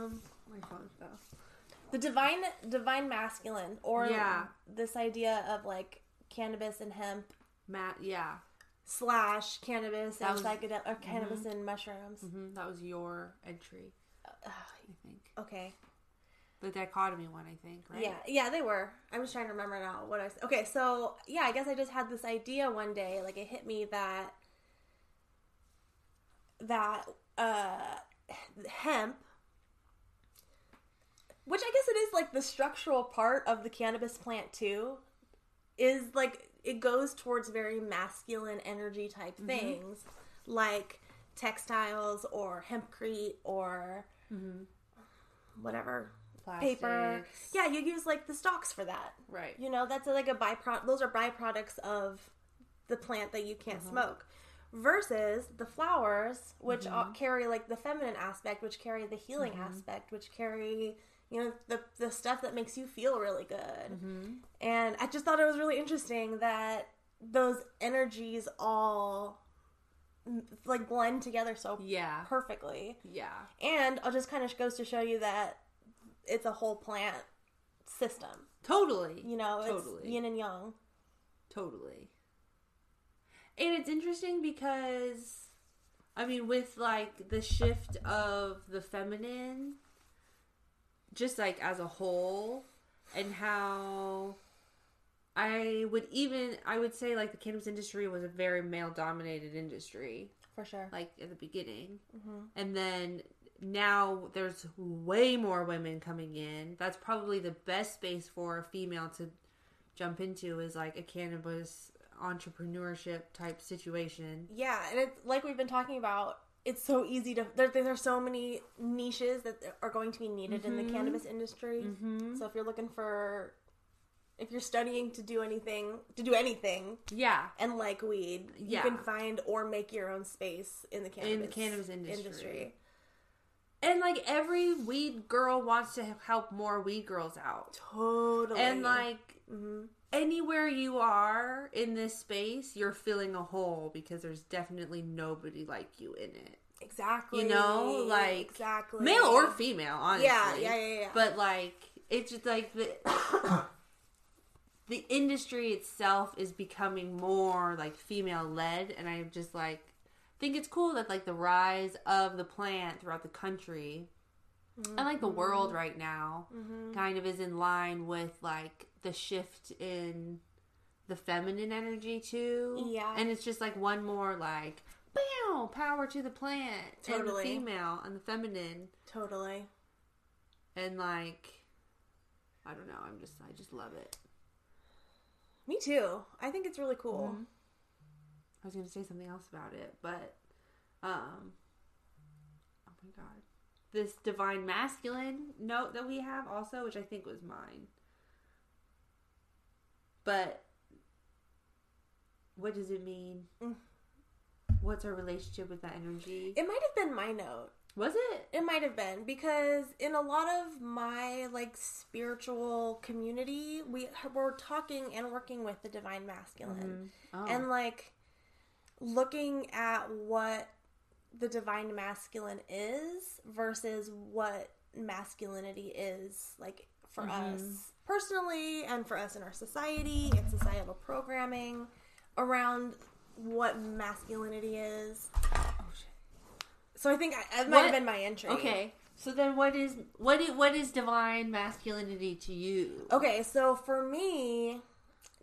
[SPEAKER 2] The divine divine masculine or
[SPEAKER 3] Yeah.
[SPEAKER 2] this idea of like cannabis and hemp
[SPEAKER 3] Matt, yeah,
[SPEAKER 2] slash cannabis
[SPEAKER 3] That
[SPEAKER 2] and
[SPEAKER 3] was-
[SPEAKER 2] psychedelic or cannabis and mushrooms.
[SPEAKER 3] hmm that was your entry,
[SPEAKER 2] Ugh,
[SPEAKER 3] I think.
[SPEAKER 2] okay.
[SPEAKER 3] The dichotomy one, I think, right?
[SPEAKER 2] Yeah, yeah, they were. I'm just trying to remember now what I said. Okay, so yeah, I guess I just had this idea one day. Like it hit me that that uh hemp which I guess it is like the structural part of the cannabis plant too is like it goes towards very masculine energy type things like textiles or hempcrete or whatever paper. Yeah, you use like the stalks for that.
[SPEAKER 3] Right.
[SPEAKER 2] You know, that's like a byproduct. Those are byproducts of the plant that you can't
[SPEAKER 3] Uh-huh.
[SPEAKER 2] smoke. Versus the flowers, which
[SPEAKER 3] Mm-hmm.
[SPEAKER 2] carry like the feminine aspect, which carry the healing aspect, which carry you know the the stuff that makes you feel really good.
[SPEAKER 3] Mm-hmm.
[SPEAKER 2] And I just thought it was really interesting that those energies all like blend together so
[SPEAKER 3] Yeah.
[SPEAKER 2] perfectly.
[SPEAKER 3] Yeah.
[SPEAKER 2] And it just kind of goes to show you that it's a whole plant system.
[SPEAKER 3] Totally.
[SPEAKER 2] You know, it's
[SPEAKER 3] Totally.
[SPEAKER 2] yin and yang.
[SPEAKER 3] Totally. And it's interesting because, I mean, with like the shift of the feminine, just like as a whole, and how I would even, I would say like the cannabis industry was a very male dominated industry,
[SPEAKER 2] For sure.
[SPEAKER 3] like at the beginning.
[SPEAKER 2] Mm-hmm.
[SPEAKER 3] And then now there's way more women coming in. That's probably the best space for a female to jump into is like a cannabis entrepreneurship type situation.
[SPEAKER 2] Yeah, and it's like we've been talking about. It's so easy to there. There's so many niches that are going to be needed in the cannabis industry.
[SPEAKER 3] Mm-hmm.
[SPEAKER 2] So if you're looking for if you're studying to do anything, to do anything
[SPEAKER 3] Yeah.
[SPEAKER 2] and like weed,
[SPEAKER 3] Yeah.
[SPEAKER 2] you can find or make your own space in the cannabis,
[SPEAKER 3] In the cannabis industry. And like every weed girl wants to help more weed girls out.
[SPEAKER 2] Totally.
[SPEAKER 3] And like
[SPEAKER 2] hmm
[SPEAKER 3] anywhere you are in this space, you're filling a hole because there's definitely nobody like you in it.
[SPEAKER 2] exactly.
[SPEAKER 3] You know, like
[SPEAKER 2] exactly
[SPEAKER 3] male or female, honestly.
[SPEAKER 2] Yeah, yeah, yeah, yeah.
[SPEAKER 3] But like it's just like the the industry itself is becoming more like female led and I just like think it's cool that like the rise of the plant throughout the country and like the
[SPEAKER 2] Mm-hmm.
[SPEAKER 3] world right now kind of is in line with like the shift in the feminine energy too.
[SPEAKER 2] Yeah.
[SPEAKER 3] And it's just like one more like bam, power to the plant and the
[SPEAKER 2] Totally.
[SPEAKER 3] female and the feminine
[SPEAKER 2] totally.
[SPEAKER 3] and like I don't know, I'm just I just love it.
[SPEAKER 2] Me too. I think it's really cool.
[SPEAKER 3] Mm-hmm. I was gonna say something else about it, but um oh my god. This divine masculine note that we have also, which I think was mine. But what does it mean?
[SPEAKER 2] Mm.
[SPEAKER 3] What's our relationship with that energy?
[SPEAKER 2] It might have been my note.
[SPEAKER 3] was it?
[SPEAKER 2] It might have been because in a lot of my like spiritual community, we were talking and working with the divine masculine,
[SPEAKER 3] Oh.
[SPEAKER 2] and like looking at what the divine masculine is versus what masculinity is like for us personally and for us in our society and societal programming around what masculinity is.
[SPEAKER 3] oh shit.
[SPEAKER 2] So I think I, that might have been my entry.
[SPEAKER 3] Okay. So then what is what is, what is divine masculinity to you?
[SPEAKER 2] Okay, so for me,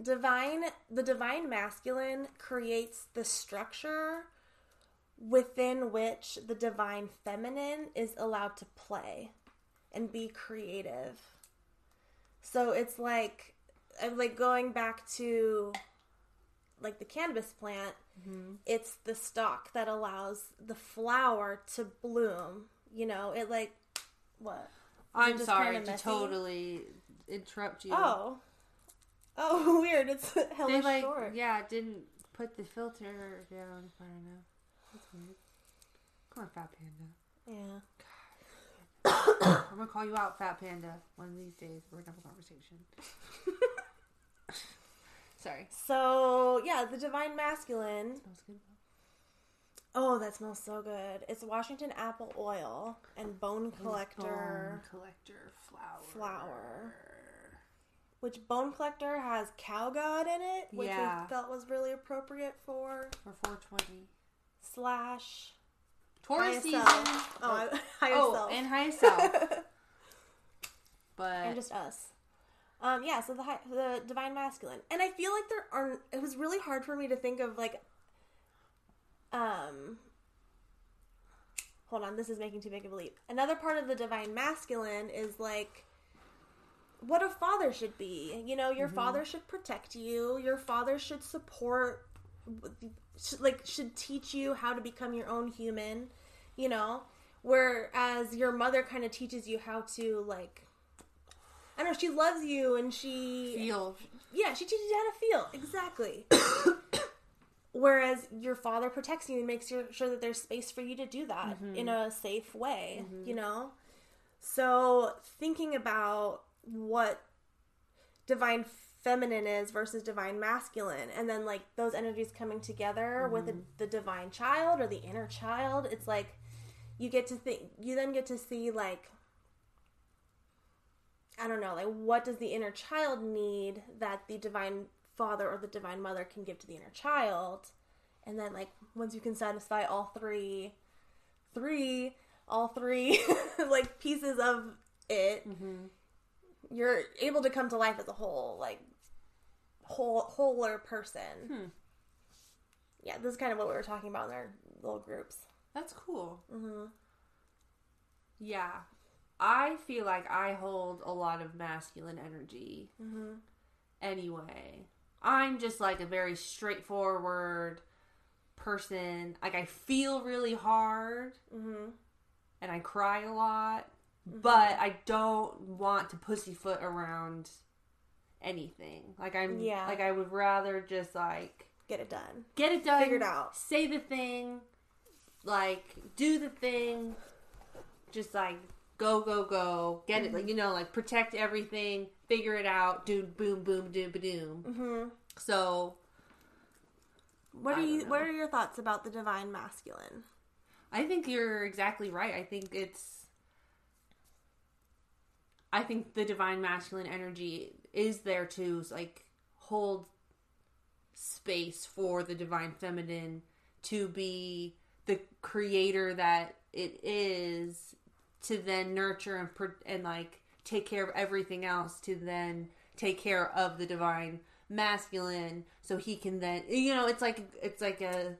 [SPEAKER 2] divine the divine masculine creates the structure within which the divine feminine is allowed to play and be creative. So it's like I'm like going back to like the cannabis plant, mm-hmm. it's the stalk that allows the flower to bloom. You know, it like what?
[SPEAKER 3] I'm sorry to totally interrupt you.
[SPEAKER 2] Oh. Oh, weird. It's hella
[SPEAKER 3] they like
[SPEAKER 2] short.
[SPEAKER 3] yeah didn't put the filter down far enough. That's weird. Come on, Fat Panda.
[SPEAKER 2] Yeah.
[SPEAKER 3] I'm gonna call you out, Fat Panda. One of these days, we're gonna have a conversation. Sorry.
[SPEAKER 2] So, yeah, the divine masculine.
[SPEAKER 3] Smells good.
[SPEAKER 2] Oh, that smells so good. It's Washington apple oil and bone collector
[SPEAKER 3] Bone collector flower.
[SPEAKER 2] flower. Which bone collector has cow god in it, which
[SPEAKER 3] Yeah.
[SPEAKER 2] we felt was really appropriate for
[SPEAKER 3] For 420.
[SPEAKER 2] slash
[SPEAKER 3] Taurus season.
[SPEAKER 2] Oh, I,
[SPEAKER 3] Oh,
[SPEAKER 2] ISL.
[SPEAKER 3] and high self. But
[SPEAKER 2] and just us. Um, yeah, so the high, the divine masculine, and I feel like there aren't. It was really hard for me to think of like, um. Hold on, this is making too big of a leap. Another part of the divine masculine is like what a father should be. You know, your father should protect you. Your father should support, like, should teach you how to become your own human. You know, whereas your mother kind of teaches you how to like I don't know, she loves you and she
[SPEAKER 3] feel
[SPEAKER 2] yeah, she teaches you how to feel. Exactly. Whereas your father protects you and makes sure sure that there's space for you to do that mm-hmm. in a safe way, mm-hmm. you know? So, thinking about what divine feminine is versus divine masculine, and then like those energies coming together with the, mm-hmm. the divine child or the inner child, it's like you get to think, you then get to see like I don't know, like what does the inner child need that the divine father or the divine mother can give to the inner child? And then like once you can satisfy all three three all three like pieces of it, mm-hmm. you're able to come to life as a whole, like whole wholer person. Yeah, this is kind of what we were talking about in our little groups.
[SPEAKER 3] That's cool. Mm-hmm. Yeah. I feel like I hold a lot of masculine energy.
[SPEAKER 2] Mm-hmm.
[SPEAKER 3] Anyway, I'm just like a very straightforward person. Like, I feel really hard
[SPEAKER 2] Mm-hmm.
[SPEAKER 3] and I cry a lot, but I don't want to pussyfoot around anything. Like I'm
[SPEAKER 2] Yeah.
[SPEAKER 3] like I would rather just like
[SPEAKER 2] Get it done.
[SPEAKER 3] get it done,
[SPEAKER 2] Figured out.
[SPEAKER 3] say the thing, like do the thing, just like go go go, get it like you know like protect everything, figure it out, do boom boom doom doom.
[SPEAKER 2] Mm-hmm.
[SPEAKER 3] So
[SPEAKER 2] What
[SPEAKER 3] I
[SPEAKER 2] are you?
[SPEAKER 3] don't
[SPEAKER 2] What are your thoughts about the divine masculine?
[SPEAKER 3] I think you're exactly right. I think it's. I think the divine masculine energy is there to like hold space for the divine feminine to be the creator that it is to then nurture and and like take care of everything else to then take care of the divine masculine so he can then you know it's like it's like a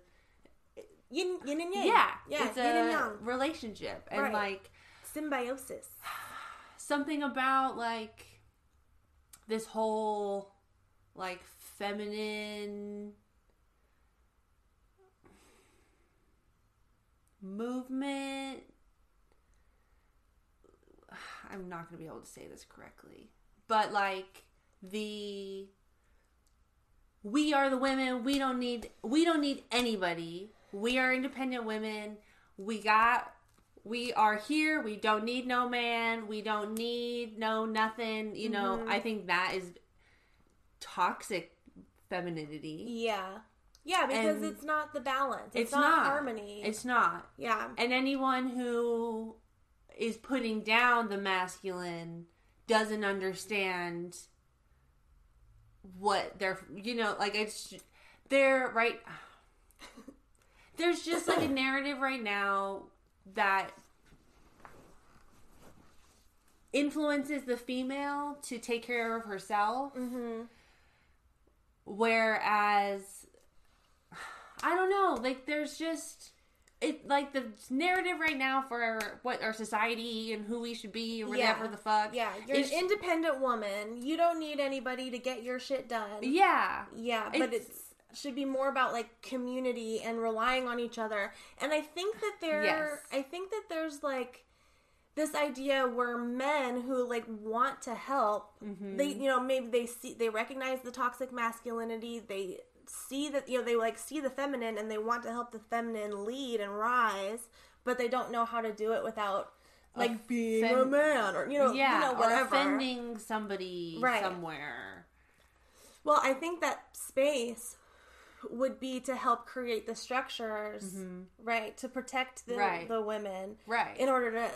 [SPEAKER 2] Yin, yin and yang.
[SPEAKER 3] yeah,
[SPEAKER 2] yeah,
[SPEAKER 3] it's
[SPEAKER 2] yin and
[SPEAKER 3] a
[SPEAKER 2] yang.
[SPEAKER 3] relationship, and
[SPEAKER 2] Right.
[SPEAKER 3] like
[SPEAKER 2] Symbiosis.
[SPEAKER 3] Something about like this whole like feminine movement. I'm not going to be able to say this correctly, but like the we are the women we don't need we don't need anybody we are independent women we got we are here. We don't need no man. We don't need no nothing. You know mm-hmm. i think that is toxic femininity.
[SPEAKER 2] Yeah, yeah, because
[SPEAKER 3] And
[SPEAKER 2] it's not the balance. It's,
[SPEAKER 3] it's
[SPEAKER 2] not,
[SPEAKER 3] not.
[SPEAKER 2] harmony.
[SPEAKER 3] it's not.
[SPEAKER 2] Yeah,
[SPEAKER 3] and anyone who is putting down the masculine doesn't understand what they're you know like it's they're right there's just like a narrative right now that influences the female to take care of herself
[SPEAKER 2] mm-hmm.
[SPEAKER 3] whereas i don't know like there's just it like the narrative right now for what our society and who we should be or whatever
[SPEAKER 2] Yeah.
[SPEAKER 3] the fuck
[SPEAKER 2] yeah. You're
[SPEAKER 3] is-
[SPEAKER 2] an independent woman. You don't need anybody to get your shit done.
[SPEAKER 3] yeah
[SPEAKER 2] Yeah, but
[SPEAKER 3] It's-
[SPEAKER 2] it's should be more about like community and relying on each other. And I think that there
[SPEAKER 3] Yes.
[SPEAKER 2] I think that there's like this idea where men who like want to help,
[SPEAKER 3] Mm-hmm.
[SPEAKER 2] they you know, maybe they see they recognize the toxic masculinity, they see that you know, they like see the feminine and they want to help the feminine lead and rise, but they don't know how to do it without like being a man or you know,
[SPEAKER 3] yeah
[SPEAKER 2] you know
[SPEAKER 3] or offending somebody
[SPEAKER 2] Right.
[SPEAKER 3] somewhere
[SPEAKER 2] Well, I think that space would be to help create the structures, right, to protect the
[SPEAKER 3] Mm-hmm. Right.
[SPEAKER 2] the women,
[SPEAKER 3] Right.
[SPEAKER 2] in order to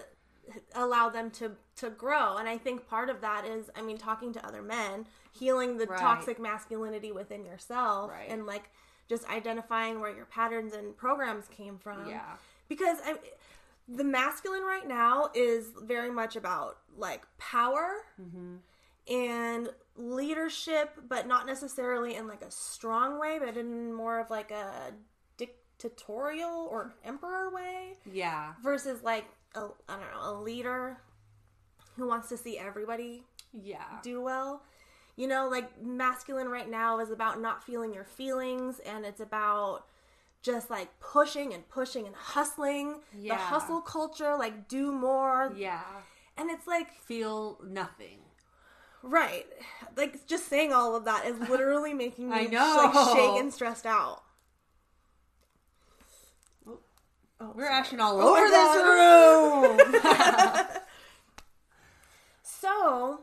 [SPEAKER 2] allow them to to grow. And I think part of that is, I mean, talking to other men, healing the
[SPEAKER 3] Right.
[SPEAKER 2] toxic masculinity within yourself,
[SPEAKER 3] Right.
[SPEAKER 2] and like just identifying where your patterns and programs came from.
[SPEAKER 3] Yeah.
[SPEAKER 2] because I. The masculine right now is very much about like power
[SPEAKER 3] Mm-hmm.
[SPEAKER 2] and leadership, but not necessarily in like a strong way, but in more of like a dictatorial or emperor way
[SPEAKER 3] yeah
[SPEAKER 2] versus like a I don't know, a leader who wants to see everybody
[SPEAKER 3] yeah
[SPEAKER 2] do well. You know, like masculine right now is about not feeling your feelings and it's about just like pushing and pushing and hustling. The
[SPEAKER 3] Yeah.
[SPEAKER 2] hustle culture, like do more.
[SPEAKER 3] yeah
[SPEAKER 2] And it's like
[SPEAKER 3] feel nothing
[SPEAKER 2] Right. Like just saying all of that is literally making me
[SPEAKER 3] I know.
[SPEAKER 2] like shake and stressed out. Oh,
[SPEAKER 3] we're
[SPEAKER 2] sorry.
[SPEAKER 3] ashing all
[SPEAKER 2] Oh
[SPEAKER 3] over this room
[SPEAKER 2] So,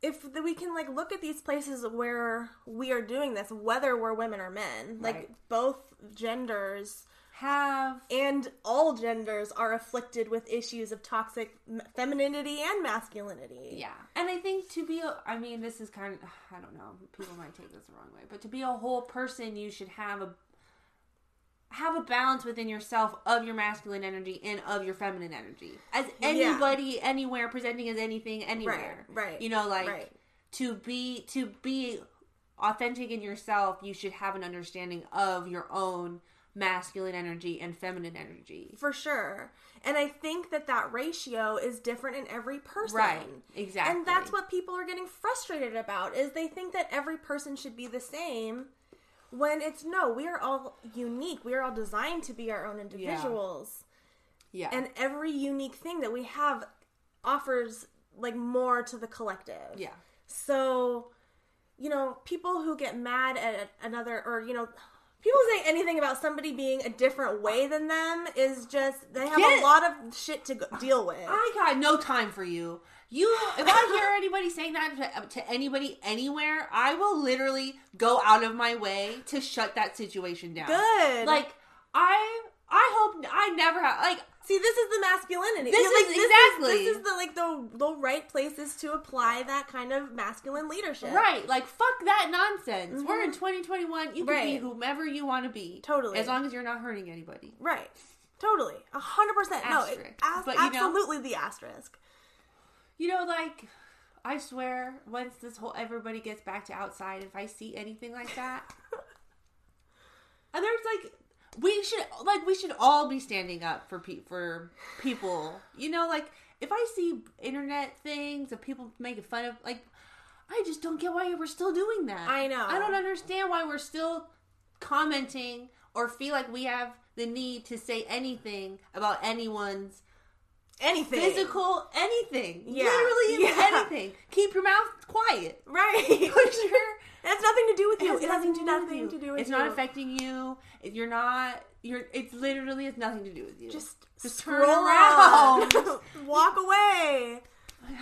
[SPEAKER 2] if we can like look at these places where we are doing this, whether we're women or men, like
[SPEAKER 3] Right.
[SPEAKER 2] both genders
[SPEAKER 3] have
[SPEAKER 2] and all genders are afflicted with issues of toxic femininity and masculinity.
[SPEAKER 3] Yeah, and I think to be, a, I mean, this is kind of, I don't know, people might take this the wrong way, but to be a whole person, you should have a have a balance within yourself of your masculine energy and of your feminine energy. As anybody, anywhere, presenting as anything, anywhere.
[SPEAKER 2] right,
[SPEAKER 3] You know, like
[SPEAKER 2] right.
[SPEAKER 3] to be to be authentic in yourself, you should have an understanding of your own masculine energy and feminine energy.
[SPEAKER 2] For sure. And I think that that ratio is different in every person.
[SPEAKER 3] Right, exactly.
[SPEAKER 2] And that's what people are getting frustrated about is they think that every person should be the same when it's no, we are all unique. We are all designed to be our own individuals.
[SPEAKER 3] Yeah.
[SPEAKER 2] And every unique thing that we have offers like more to the collective.
[SPEAKER 3] yeah.
[SPEAKER 2] So, you know, people who get mad at another, or, you know, people say anything about somebody being a different way than them is just, they have
[SPEAKER 3] Get-
[SPEAKER 2] a lot of shit to go- deal with.
[SPEAKER 3] I got no time for you. You, if I hear anybody saying that to, to anybody anywhere, I will literally go out of my way to shut that situation down.
[SPEAKER 2] Good.
[SPEAKER 3] Like I, I hope I never have like
[SPEAKER 2] See, this is the masculinity.
[SPEAKER 3] This
[SPEAKER 2] You're
[SPEAKER 3] is
[SPEAKER 2] this
[SPEAKER 3] exactly-
[SPEAKER 2] this is the like the the right places to apply that kind of masculine leadership.
[SPEAKER 3] right, like fuck that nonsense. We're in 2021. You can be
[SPEAKER 2] Mm-hmm.
[SPEAKER 3] Whomever you want to be,
[SPEAKER 2] Totally.
[SPEAKER 3] as long as you're not hurting anybody.
[SPEAKER 2] Right. Totally. A hundred percent. No, it,
[SPEAKER 3] Asterisk.
[SPEAKER 2] as,
[SPEAKER 3] But, you know-
[SPEAKER 2] absolutely the asterisk.
[SPEAKER 3] You know, like I swear, once this whole everybody gets back to outside, if I see anything like that, and there's like we should like we should all be standing up for pe- for people. You know, like if I see internet things of people making fun of like. I just don't get why we're still doing that.
[SPEAKER 2] I know.
[SPEAKER 3] I don't understand why we're still commenting or feel like we have the need to say anything about anyone's
[SPEAKER 2] Anything.
[SPEAKER 3] physical anything.
[SPEAKER 2] Yeah.
[SPEAKER 3] Literally
[SPEAKER 2] Yeah.
[SPEAKER 3] anything. Keep your mouth quiet.
[SPEAKER 2] Right.
[SPEAKER 3] Put your
[SPEAKER 2] has nothing to do with
[SPEAKER 3] it
[SPEAKER 2] you.
[SPEAKER 3] has
[SPEAKER 2] It has
[SPEAKER 3] nothing to do with
[SPEAKER 2] nothing
[SPEAKER 3] you.
[SPEAKER 2] to do with
[SPEAKER 3] It's
[SPEAKER 2] you.
[SPEAKER 3] not affecting you. You're not you're it's literally has nothing to do with you.
[SPEAKER 2] Just,
[SPEAKER 3] Just
[SPEAKER 2] scroll
[SPEAKER 3] turn
[SPEAKER 2] around. Walk away.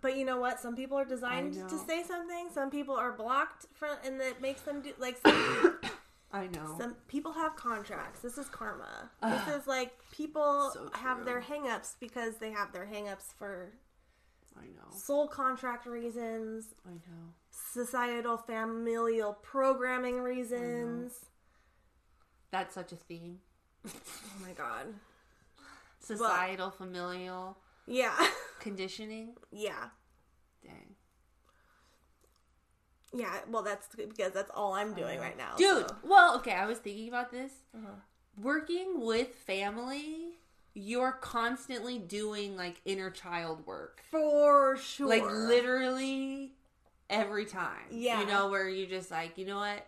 [SPEAKER 2] But you know what? Some people are designed to say something. Some people are blocked from, and that makes them do like some,
[SPEAKER 3] I know.
[SPEAKER 2] some people have contracts. This is karma. this is like people
[SPEAKER 3] So
[SPEAKER 2] have their hangups because they have their hangups for
[SPEAKER 3] I know.
[SPEAKER 2] soul contract reasons,
[SPEAKER 3] I know.
[SPEAKER 2] Societal familial programming reasons.
[SPEAKER 3] That's such a theme.
[SPEAKER 2] Oh my god.
[SPEAKER 3] Societal familial
[SPEAKER 2] Yeah.
[SPEAKER 3] conditioning.
[SPEAKER 2] yeah.
[SPEAKER 3] Dang.
[SPEAKER 2] Yeah, well that's because that's all I'm doing right now.
[SPEAKER 3] Dude,
[SPEAKER 2] so. Uh-huh.
[SPEAKER 3] well, okay, I was thinking about this. Working with family, you're constantly doing like inner child work.
[SPEAKER 2] For sure.
[SPEAKER 3] Like literally every time.
[SPEAKER 2] Yeah.
[SPEAKER 3] You know, where you just like, you know what?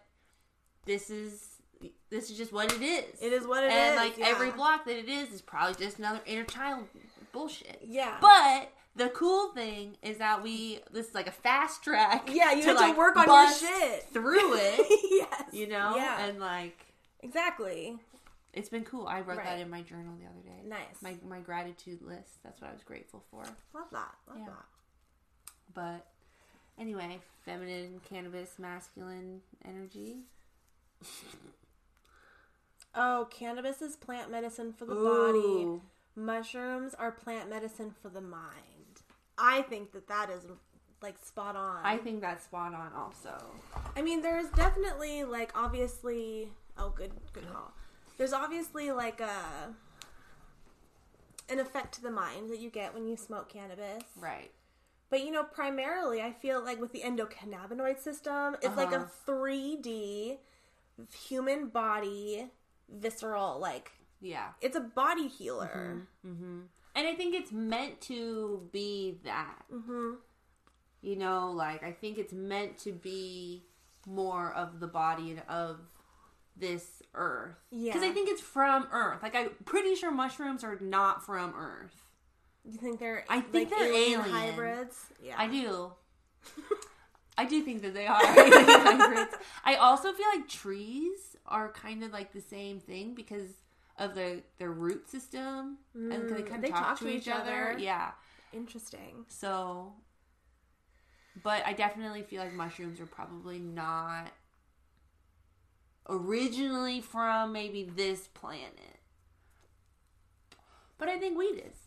[SPEAKER 3] This is this is just what it is.
[SPEAKER 2] It is what it
[SPEAKER 3] and
[SPEAKER 2] is,
[SPEAKER 3] like
[SPEAKER 2] yeah.
[SPEAKER 3] every block that it is is probably just another inner child bullshit.
[SPEAKER 2] Yeah.
[SPEAKER 3] But the cool thing is that we this is like a fast track.
[SPEAKER 2] Yeah, you have to work on your shit.
[SPEAKER 3] through it.
[SPEAKER 2] yes.
[SPEAKER 3] You know?
[SPEAKER 2] Yeah.
[SPEAKER 3] And like
[SPEAKER 2] exactly.
[SPEAKER 3] it's been cool. I wrote
[SPEAKER 2] Right.
[SPEAKER 3] that in my journal the other day.
[SPEAKER 2] Nice.
[SPEAKER 3] My my gratitude list. That's what I was grateful for.
[SPEAKER 2] Love that. Love
[SPEAKER 3] Yeah.
[SPEAKER 2] that.
[SPEAKER 3] But anyway, feminine, cannabis, masculine energy.
[SPEAKER 2] Oh, cannabis is plant medicine for the
[SPEAKER 3] Ooh.
[SPEAKER 2] body. Mushrooms are plant medicine for the mind. I think that that is like spot on.
[SPEAKER 3] I think that's spot on also.
[SPEAKER 2] I mean, there's definitely like obviously. Oh, good, good call. There's obviously like a an effect to the mind that you get when you smoke cannabis.
[SPEAKER 3] Right.
[SPEAKER 2] But you know, primarily, I feel like with the endocannabinoid system, it's like a
[SPEAKER 3] Uh-huh.
[SPEAKER 2] 3D human body visceral like
[SPEAKER 3] Yeah.
[SPEAKER 2] it's a body healer.
[SPEAKER 3] And I think it's meant to be that. Mm-hmm. You know, like I think it's meant to be more of the body and of this earth. Yeah. Because I think it's from Earth. Like I'm pretty sure mushrooms are not from Earth.
[SPEAKER 2] You think they're
[SPEAKER 3] I think
[SPEAKER 2] like
[SPEAKER 3] they're alien.
[SPEAKER 2] hybrids? Yeah.
[SPEAKER 3] I do. I do think that they are hybrids. I also feel like trees are kind of like the same thing because of the their root system and they kind of
[SPEAKER 2] Mm, they
[SPEAKER 3] talk, to each other. Yeah.
[SPEAKER 2] Interesting.
[SPEAKER 3] So, but I definitely feel like mushrooms are probably not originally from maybe this planet. But I think weed is.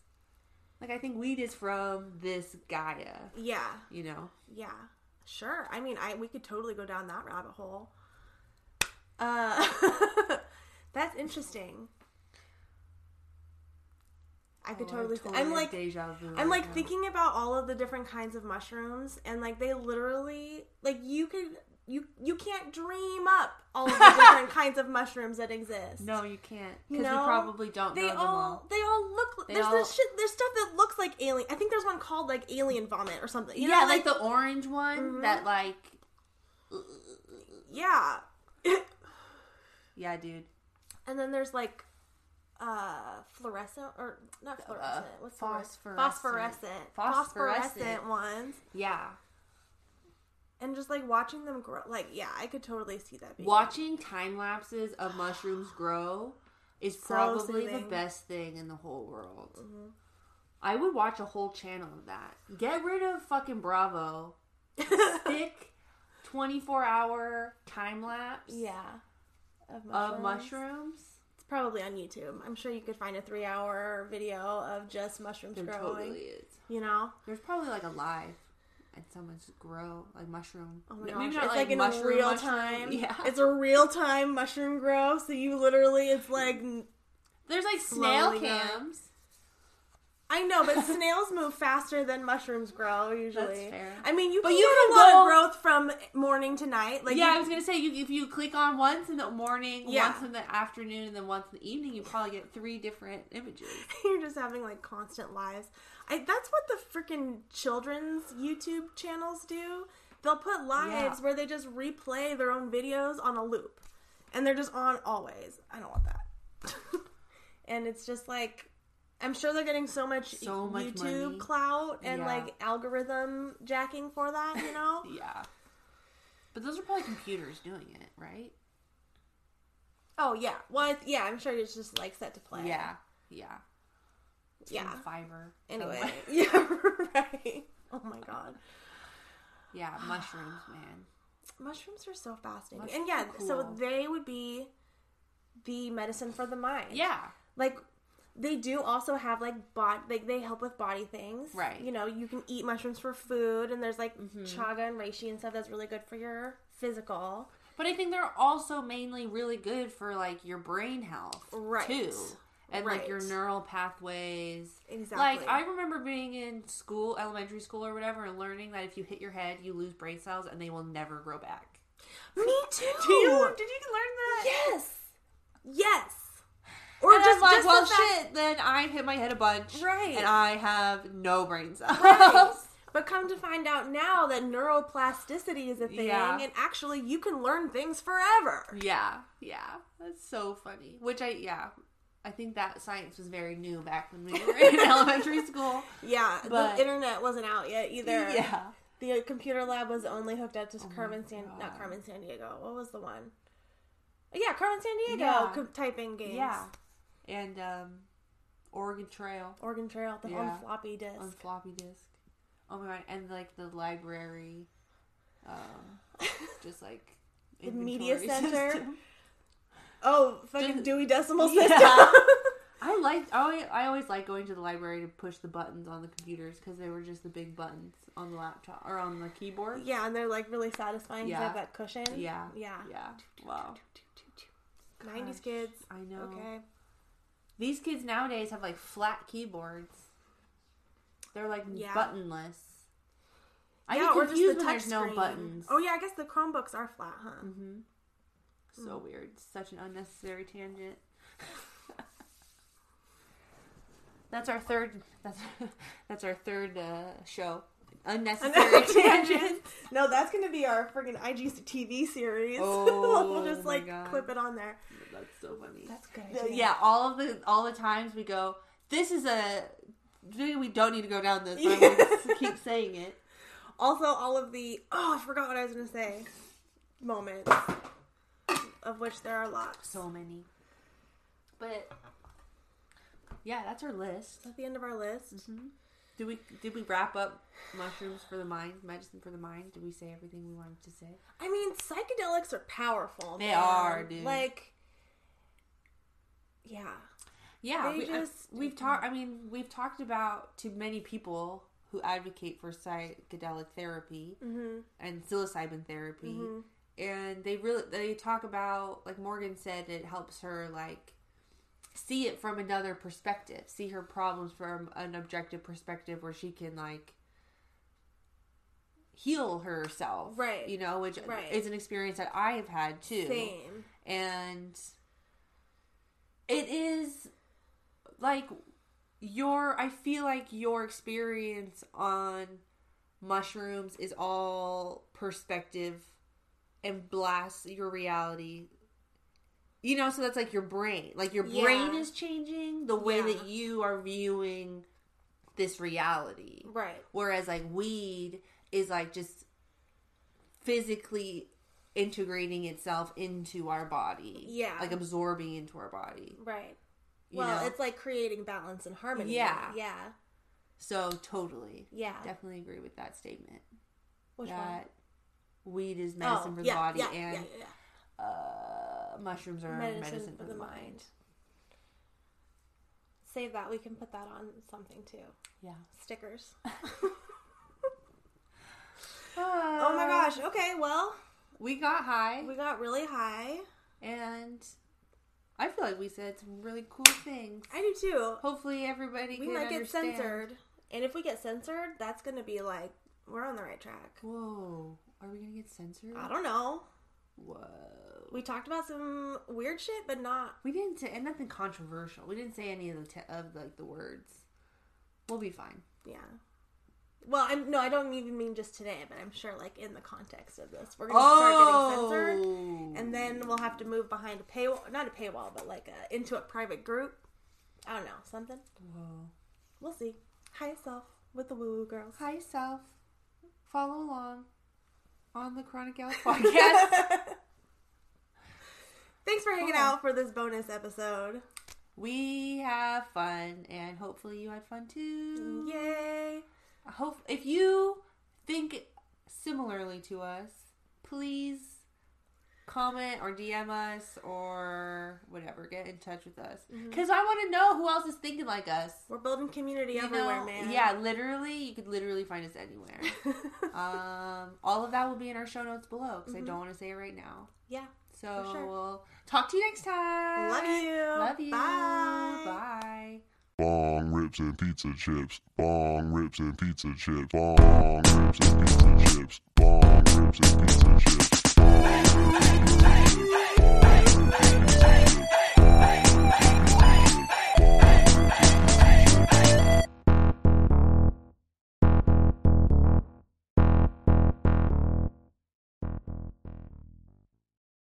[SPEAKER 3] Like I think weed is from this Gaia,
[SPEAKER 2] Yeah.
[SPEAKER 3] you know.
[SPEAKER 2] Yeah. Sure. I mean, I we could totally go down that rabbit hole. Uh That's interesting. I could
[SPEAKER 3] Oh,
[SPEAKER 2] totally,
[SPEAKER 3] totally
[SPEAKER 2] I'm like
[SPEAKER 3] deja vu
[SPEAKER 2] I'm like
[SPEAKER 3] now.
[SPEAKER 2] thinking about all of the different kinds of mushrooms and like they literally like you could you you can't dream up all of the different kinds of mushrooms that exist.
[SPEAKER 3] No, you can't
[SPEAKER 2] You
[SPEAKER 3] because
[SPEAKER 2] know,
[SPEAKER 3] we probably don't
[SPEAKER 2] they
[SPEAKER 3] know them
[SPEAKER 2] all,
[SPEAKER 3] all.
[SPEAKER 2] they all look
[SPEAKER 3] They
[SPEAKER 2] there's
[SPEAKER 3] all-
[SPEAKER 2] this shit there's stuff that looks like alien. I think there's one called like alien vomit or something. You
[SPEAKER 3] yeah,
[SPEAKER 2] know,
[SPEAKER 3] like, the orange one
[SPEAKER 2] Mm-hmm.
[SPEAKER 3] that like
[SPEAKER 2] yeah.
[SPEAKER 3] yeah, dude.
[SPEAKER 2] And then there's like uh fluorescent or not fluorescent. What's the word?
[SPEAKER 3] phosphorescent.
[SPEAKER 2] Phosphorescent.
[SPEAKER 3] Phosphorescent.
[SPEAKER 2] Phosphorescent ones.
[SPEAKER 3] Yeah.
[SPEAKER 2] And just like watching them grow. Like, yeah, I could totally see that. Being
[SPEAKER 3] Watching time lapses of mushrooms grow is
[SPEAKER 2] So
[SPEAKER 3] probably the best thing in the whole world. Mm-hmm. I would watch a whole channel of that. Get rid of fucking Bravo. Stick 24 hour time lapse
[SPEAKER 2] yeah, of
[SPEAKER 3] of mushrooms.
[SPEAKER 2] It's probably on YouTube. I'm sure you could find a three-hour video of just mushrooms
[SPEAKER 3] There
[SPEAKER 2] growing.
[SPEAKER 3] totally is.
[SPEAKER 2] You know,
[SPEAKER 3] There's probably like a live and someone's grow like mushroom.
[SPEAKER 2] oh my gosh,
[SPEAKER 3] not
[SPEAKER 2] it's like, in
[SPEAKER 3] mushroom,
[SPEAKER 2] real
[SPEAKER 3] mushroom.
[SPEAKER 2] time.
[SPEAKER 3] Yeah.
[SPEAKER 2] it's a real time mushroom grow. So you literally, it's like
[SPEAKER 3] There's like snail
[SPEAKER 2] cams. growing. I know, but snails move faster than mushrooms grow usually.
[SPEAKER 3] That's fair.
[SPEAKER 2] I mean, you
[SPEAKER 3] But
[SPEAKER 2] can
[SPEAKER 3] you
[SPEAKER 2] get
[SPEAKER 3] can
[SPEAKER 2] a lot of growth from morning to night. Like,
[SPEAKER 3] yeah,
[SPEAKER 2] you-
[SPEAKER 3] I was gonna say you if you click on once in the morning,
[SPEAKER 2] Yeah.
[SPEAKER 3] once in the afternoon, and then once in the evening, you probably get three different images.
[SPEAKER 2] you're just having like constant lives. I, that's what the freaking children's YouTube channels do. They'll put lives
[SPEAKER 3] Yeah.
[SPEAKER 2] where they just replay their own videos on a loop, and they're just on always. I don't want that. and it's just like. I'm sure they're getting so much,
[SPEAKER 3] So much
[SPEAKER 2] YouTube
[SPEAKER 3] money.
[SPEAKER 2] clout and
[SPEAKER 3] Yeah.
[SPEAKER 2] like algorithm jacking for that, you know?
[SPEAKER 3] Yeah, but those are probably computers doing it, right?
[SPEAKER 2] oh yeah, well it's, yeah, I'm sure it's just like set to play.
[SPEAKER 3] Yeah, yeah,
[SPEAKER 2] yeah.
[SPEAKER 3] Some Fiverr.
[SPEAKER 2] Anyway,
[SPEAKER 3] somewhere.
[SPEAKER 2] yeah, right. Oh my god.
[SPEAKER 3] yeah, mushrooms, man.
[SPEAKER 2] Mushrooms are so fascinating.
[SPEAKER 3] Mushrooms
[SPEAKER 2] and yeah,
[SPEAKER 3] are
[SPEAKER 2] so they would be the medicine for the mind.
[SPEAKER 3] Yeah,
[SPEAKER 2] Like they do also have like bot like they help with body things.
[SPEAKER 3] Right. Mm-hmm.
[SPEAKER 2] You know, you can eat mushrooms for food and there's like chaga and reishi and stuff that's really good for your physical.
[SPEAKER 3] but I think they're also mainly really good for like your brain health,
[SPEAKER 2] Right.
[SPEAKER 3] Too. And like your neural pathways.
[SPEAKER 2] Exactly.
[SPEAKER 3] Like I remember being in school, elementary school or whatever, and learning that if you hit your head, you lose brain cells and they will never grow back.
[SPEAKER 2] Me too.
[SPEAKER 3] Do you? Did you learn that?
[SPEAKER 2] Yes. Yes. Or
[SPEAKER 3] And
[SPEAKER 2] just,
[SPEAKER 3] I'm like,
[SPEAKER 2] just
[SPEAKER 3] well,
[SPEAKER 2] the fact-
[SPEAKER 3] shit. Then I hit my head a bunch,
[SPEAKER 2] Right.
[SPEAKER 3] And I have no brain cells.
[SPEAKER 2] Right. But come to find out now that neuroplasticity is a thing,
[SPEAKER 3] Yeah.
[SPEAKER 2] and actually you can learn things forever.
[SPEAKER 3] yeah, yeah, that's so funny. Which I, yeah, I think that science was very new back when we were in elementary school.
[SPEAKER 2] Yeah,
[SPEAKER 3] But-
[SPEAKER 2] the internet wasn't out yet either.
[SPEAKER 3] Yeah,
[SPEAKER 2] The uh, computer lab was only hooked up to oh Carmen San,
[SPEAKER 3] God.
[SPEAKER 2] not Carmen Sandiego. What was the one? Yeah, Carmen San Diego
[SPEAKER 3] Yeah.
[SPEAKER 2] co- typing games.
[SPEAKER 3] yeah, and um, Oregon Trail
[SPEAKER 2] Oregon Trail the
[SPEAKER 3] Yeah.
[SPEAKER 2] on floppy disk.
[SPEAKER 3] on floppy disk. Oh my god, and like the library, um, just like
[SPEAKER 2] The media center?
[SPEAKER 3] system.
[SPEAKER 2] oh, fucking
[SPEAKER 3] Just-
[SPEAKER 2] Dewey Decimal
[SPEAKER 3] Yeah.
[SPEAKER 2] System.
[SPEAKER 3] I liked. I always, I always like going to the library to push the buttons on the computers because they were just the big buttons on the laptop or on the keyboard.
[SPEAKER 2] yeah, and they're like really satisfying.
[SPEAKER 3] Yeah.
[SPEAKER 2] have that cushion.
[SPEAKER 3] Yeah.
[SPEAKER 2] yeah.
[SPEAKER 3] Yeah. Wow.
[SPEAKER 2] Nineties kids.
[SPEAKER 3] I know.
[SPEAKER 2] Okay.
[SPEAKER 3] These kids nowadays have like flat keyboards. They're like
[SPEAKER 2] Yeah.
[SPEAKER 3] buttonless. I
[SPEAKER 2] yeah,
[SPEAKER 3] get
[SPEAKER 2] just the
[SPEAKER 3] confused when
[SPEAKER 2] touch
[SPEAKER 3] there's no buttons.
[SPEAKER 2] Oh yeah, I guess the Chromebooks are flat, huh?
[SPEAKER 3] Mm-hmm. So weird. Such an unnecessary tangent. that's our third. That's that's our third uh, show. Unnecessary tangent.
[SPEAKER 2] no, that's gonna be our freaking IGTV series.
[SPEAKER 3] Oh,
[SPEAKER 2] we'll just like
[SPEAKER 3] God.
[SPEAKER 2] clip it on there.
[SPEAKER 3] That's so funny.
[SPEAKER 2] That's good.
[SPEAKER 3] The- yeah, all of the all the times we go. This is a. We don't need to go down this. But I'm gonna s- keep saying it.
[SPEAKER 2] Also, all of the oh, I forgot what I was gonna say. Moments, of which there are lots.
[SPEAKER 3] So many. But yeah, that's our list.
[SPEAKER 2] At the end of our list, mm-hmm.
[SPEAKER 3] Did we did we wrap up mushrooms for the mind, medicine for the mind? Did we say everything we wanted to say?
[SPEAKER 2] I mean, psychedelics are powerful.
[SPEAKER 3] They
[SPEAKER 2] man.
[SPEAKER 3] are, dude.
[SPEAKER 2] Like, yeah,
[SPEAKER 3] Yeah,
[SPEAKER 2] They
[SPEAKER 3] we, I-
[SPEAKER 2] just-
[SPEAKER 3] we've talked. I mean, we've talked about to many people who advocate for psychedelic therapy
[SPEAKER 2] mm-hmm.
[SPEAKER 3] and psilocybin therapy, and they really they talk about like Morgan said it helps her like see it from another perspective, see her problems from an objective perspective, where she can like heal herself,
[SPEAKER 2] Right.
[SPEAKER 3] You know, which
[SPEAKER 2] Right.
[SPEAKER 3] is an experience that I have had too
[SPEAKER 2] same.
[SPEAKER 3] and it is like your i feel like your experience on mushrooms is all perspective and blasts your reality you know so that's like your brain like your brain
[SPEAKER 2] Yeah.
[SPEAKER 3] is changing the way
[SPEAKER 2] Yeah.
[SPEAKER 3] that you are viewing this reality
[SPEAKER 2] Right.
[SPEAKER 3] whereas like weed is like just physically integrating itself into our body.
[SPEAKER 2] Yeah.
[SPEAKER 3] Like absorbing into our body.
[SPEAKER 2] Right.
[SPEAKER 3] You
[SPEAKER 2] well,
[SPEAKER 3] know?
[SPEAKER 2] it's like creating balance and harmony.
[SPEAKER 3] Yeah.
[SPEAKER 2] Yeah.
[SPEAKER 3] So totally.
[SPEAKER 2] Yeah.
[SPEAKER 3] Definitely agree with that statement.
[SPEAKER 2] Which one?
[SPEAKER 3] that weed is oh, medicine
[SPEAKER 2] Oh,
[SPEAKER 3] for the
[SPEAKER 2] yeah,
[SPEAKER 3] body and
[SPEAKER 2] yeah, yeah, yeah.
[SPEAKER 3] Uh, mushrooms are medicine, for the, mind.
[SPEAKER 2] Save that. We can put that on something too.
[SPEAKER 3] Yeah.
[SPEAKER 2] Stickers.
[SPEAKER 3] oh
[SPEAKER 2] oh my gosh. Okay, well,
[SPEAKER 3] We got high
[SPEAKER 2] we got really high.
[SPEAKER 3] and I feel like we said some really cool things.
[SPEAKER 2] I do too.
[SPEAKER 3] Hopefully everybody
[SPEAKER 2] We
[SPEAKER 3] can
[SPEAKER 2] might get censored. And if we get censored, that's going to be like, we're on the right track.
[SPEAKER 3] Whoa. Are we gonna get censored?
[SPEAKER 2] I don't know.
[SPEAKER 3] Whoa.
[SPEAKER 2] We talked about some weird shit, but not.
[SPEAKER 3] We didn't say and nothing controversial. We didn't say any of the te- of like the words. We'll be fine.
[SPEAKER 2] Yeah. Well, I'm no, I don't even mean just today, but I'm sure like in the context of this, we're gonna start getting censored,
[SPEAKER 3] Oh.
[SPEAKER 2] and then we'll have to move behind a paywall, not a paywall, but like a, into a private group. I don't know, something.
[SPEAKER 3] Whoa.
[SPEAKER 2] We'll see. Hi self with the woo woo girls.
[SPEAKER 3] Hi self. Follow along on the Chronic Gals podcast.
[SPEAKER 2] Thanks for hanging
[SPEAKER 3] Cool.
[SPEAKER 2] out for this bonus episode.
[SPEAKER 3] we have fun and hopefully you had fun too.
[SPEAKER 2] Yay!
[SPEAKER 3] I hope if you think similarly to us, please comment or DM us or whatever. Get in touch with us because I want to know who else is thinking like us.
[SPEAKER 2] We're building community
[SPEAKER 3] You
[SPEAKER 2] everywhere,
[SPEAKER 3] know?
[SPEAKER 2] man.
[SPEAKER 3] Yeah, literally, you could literally find us anywhere. um, all of that will be in our show notes below because I don't want to say it right now.
[SPEAKER 2] yeah.
[SPEAKER 3] So
[SPEAKER 2] sure.
[SPEAKER 3] we'll talk to you next time.
[SPEAKER 2] Love you.
[SPEAKER 3] Love you.
[SPEAKER 2] Bye.
[SPEAKER 3] Bye.
[SPEAKER 4] Bong rips and pizza chips. Bong rips and pizza chips. Bong rips and pizza chips. Bong rips and pizza chips.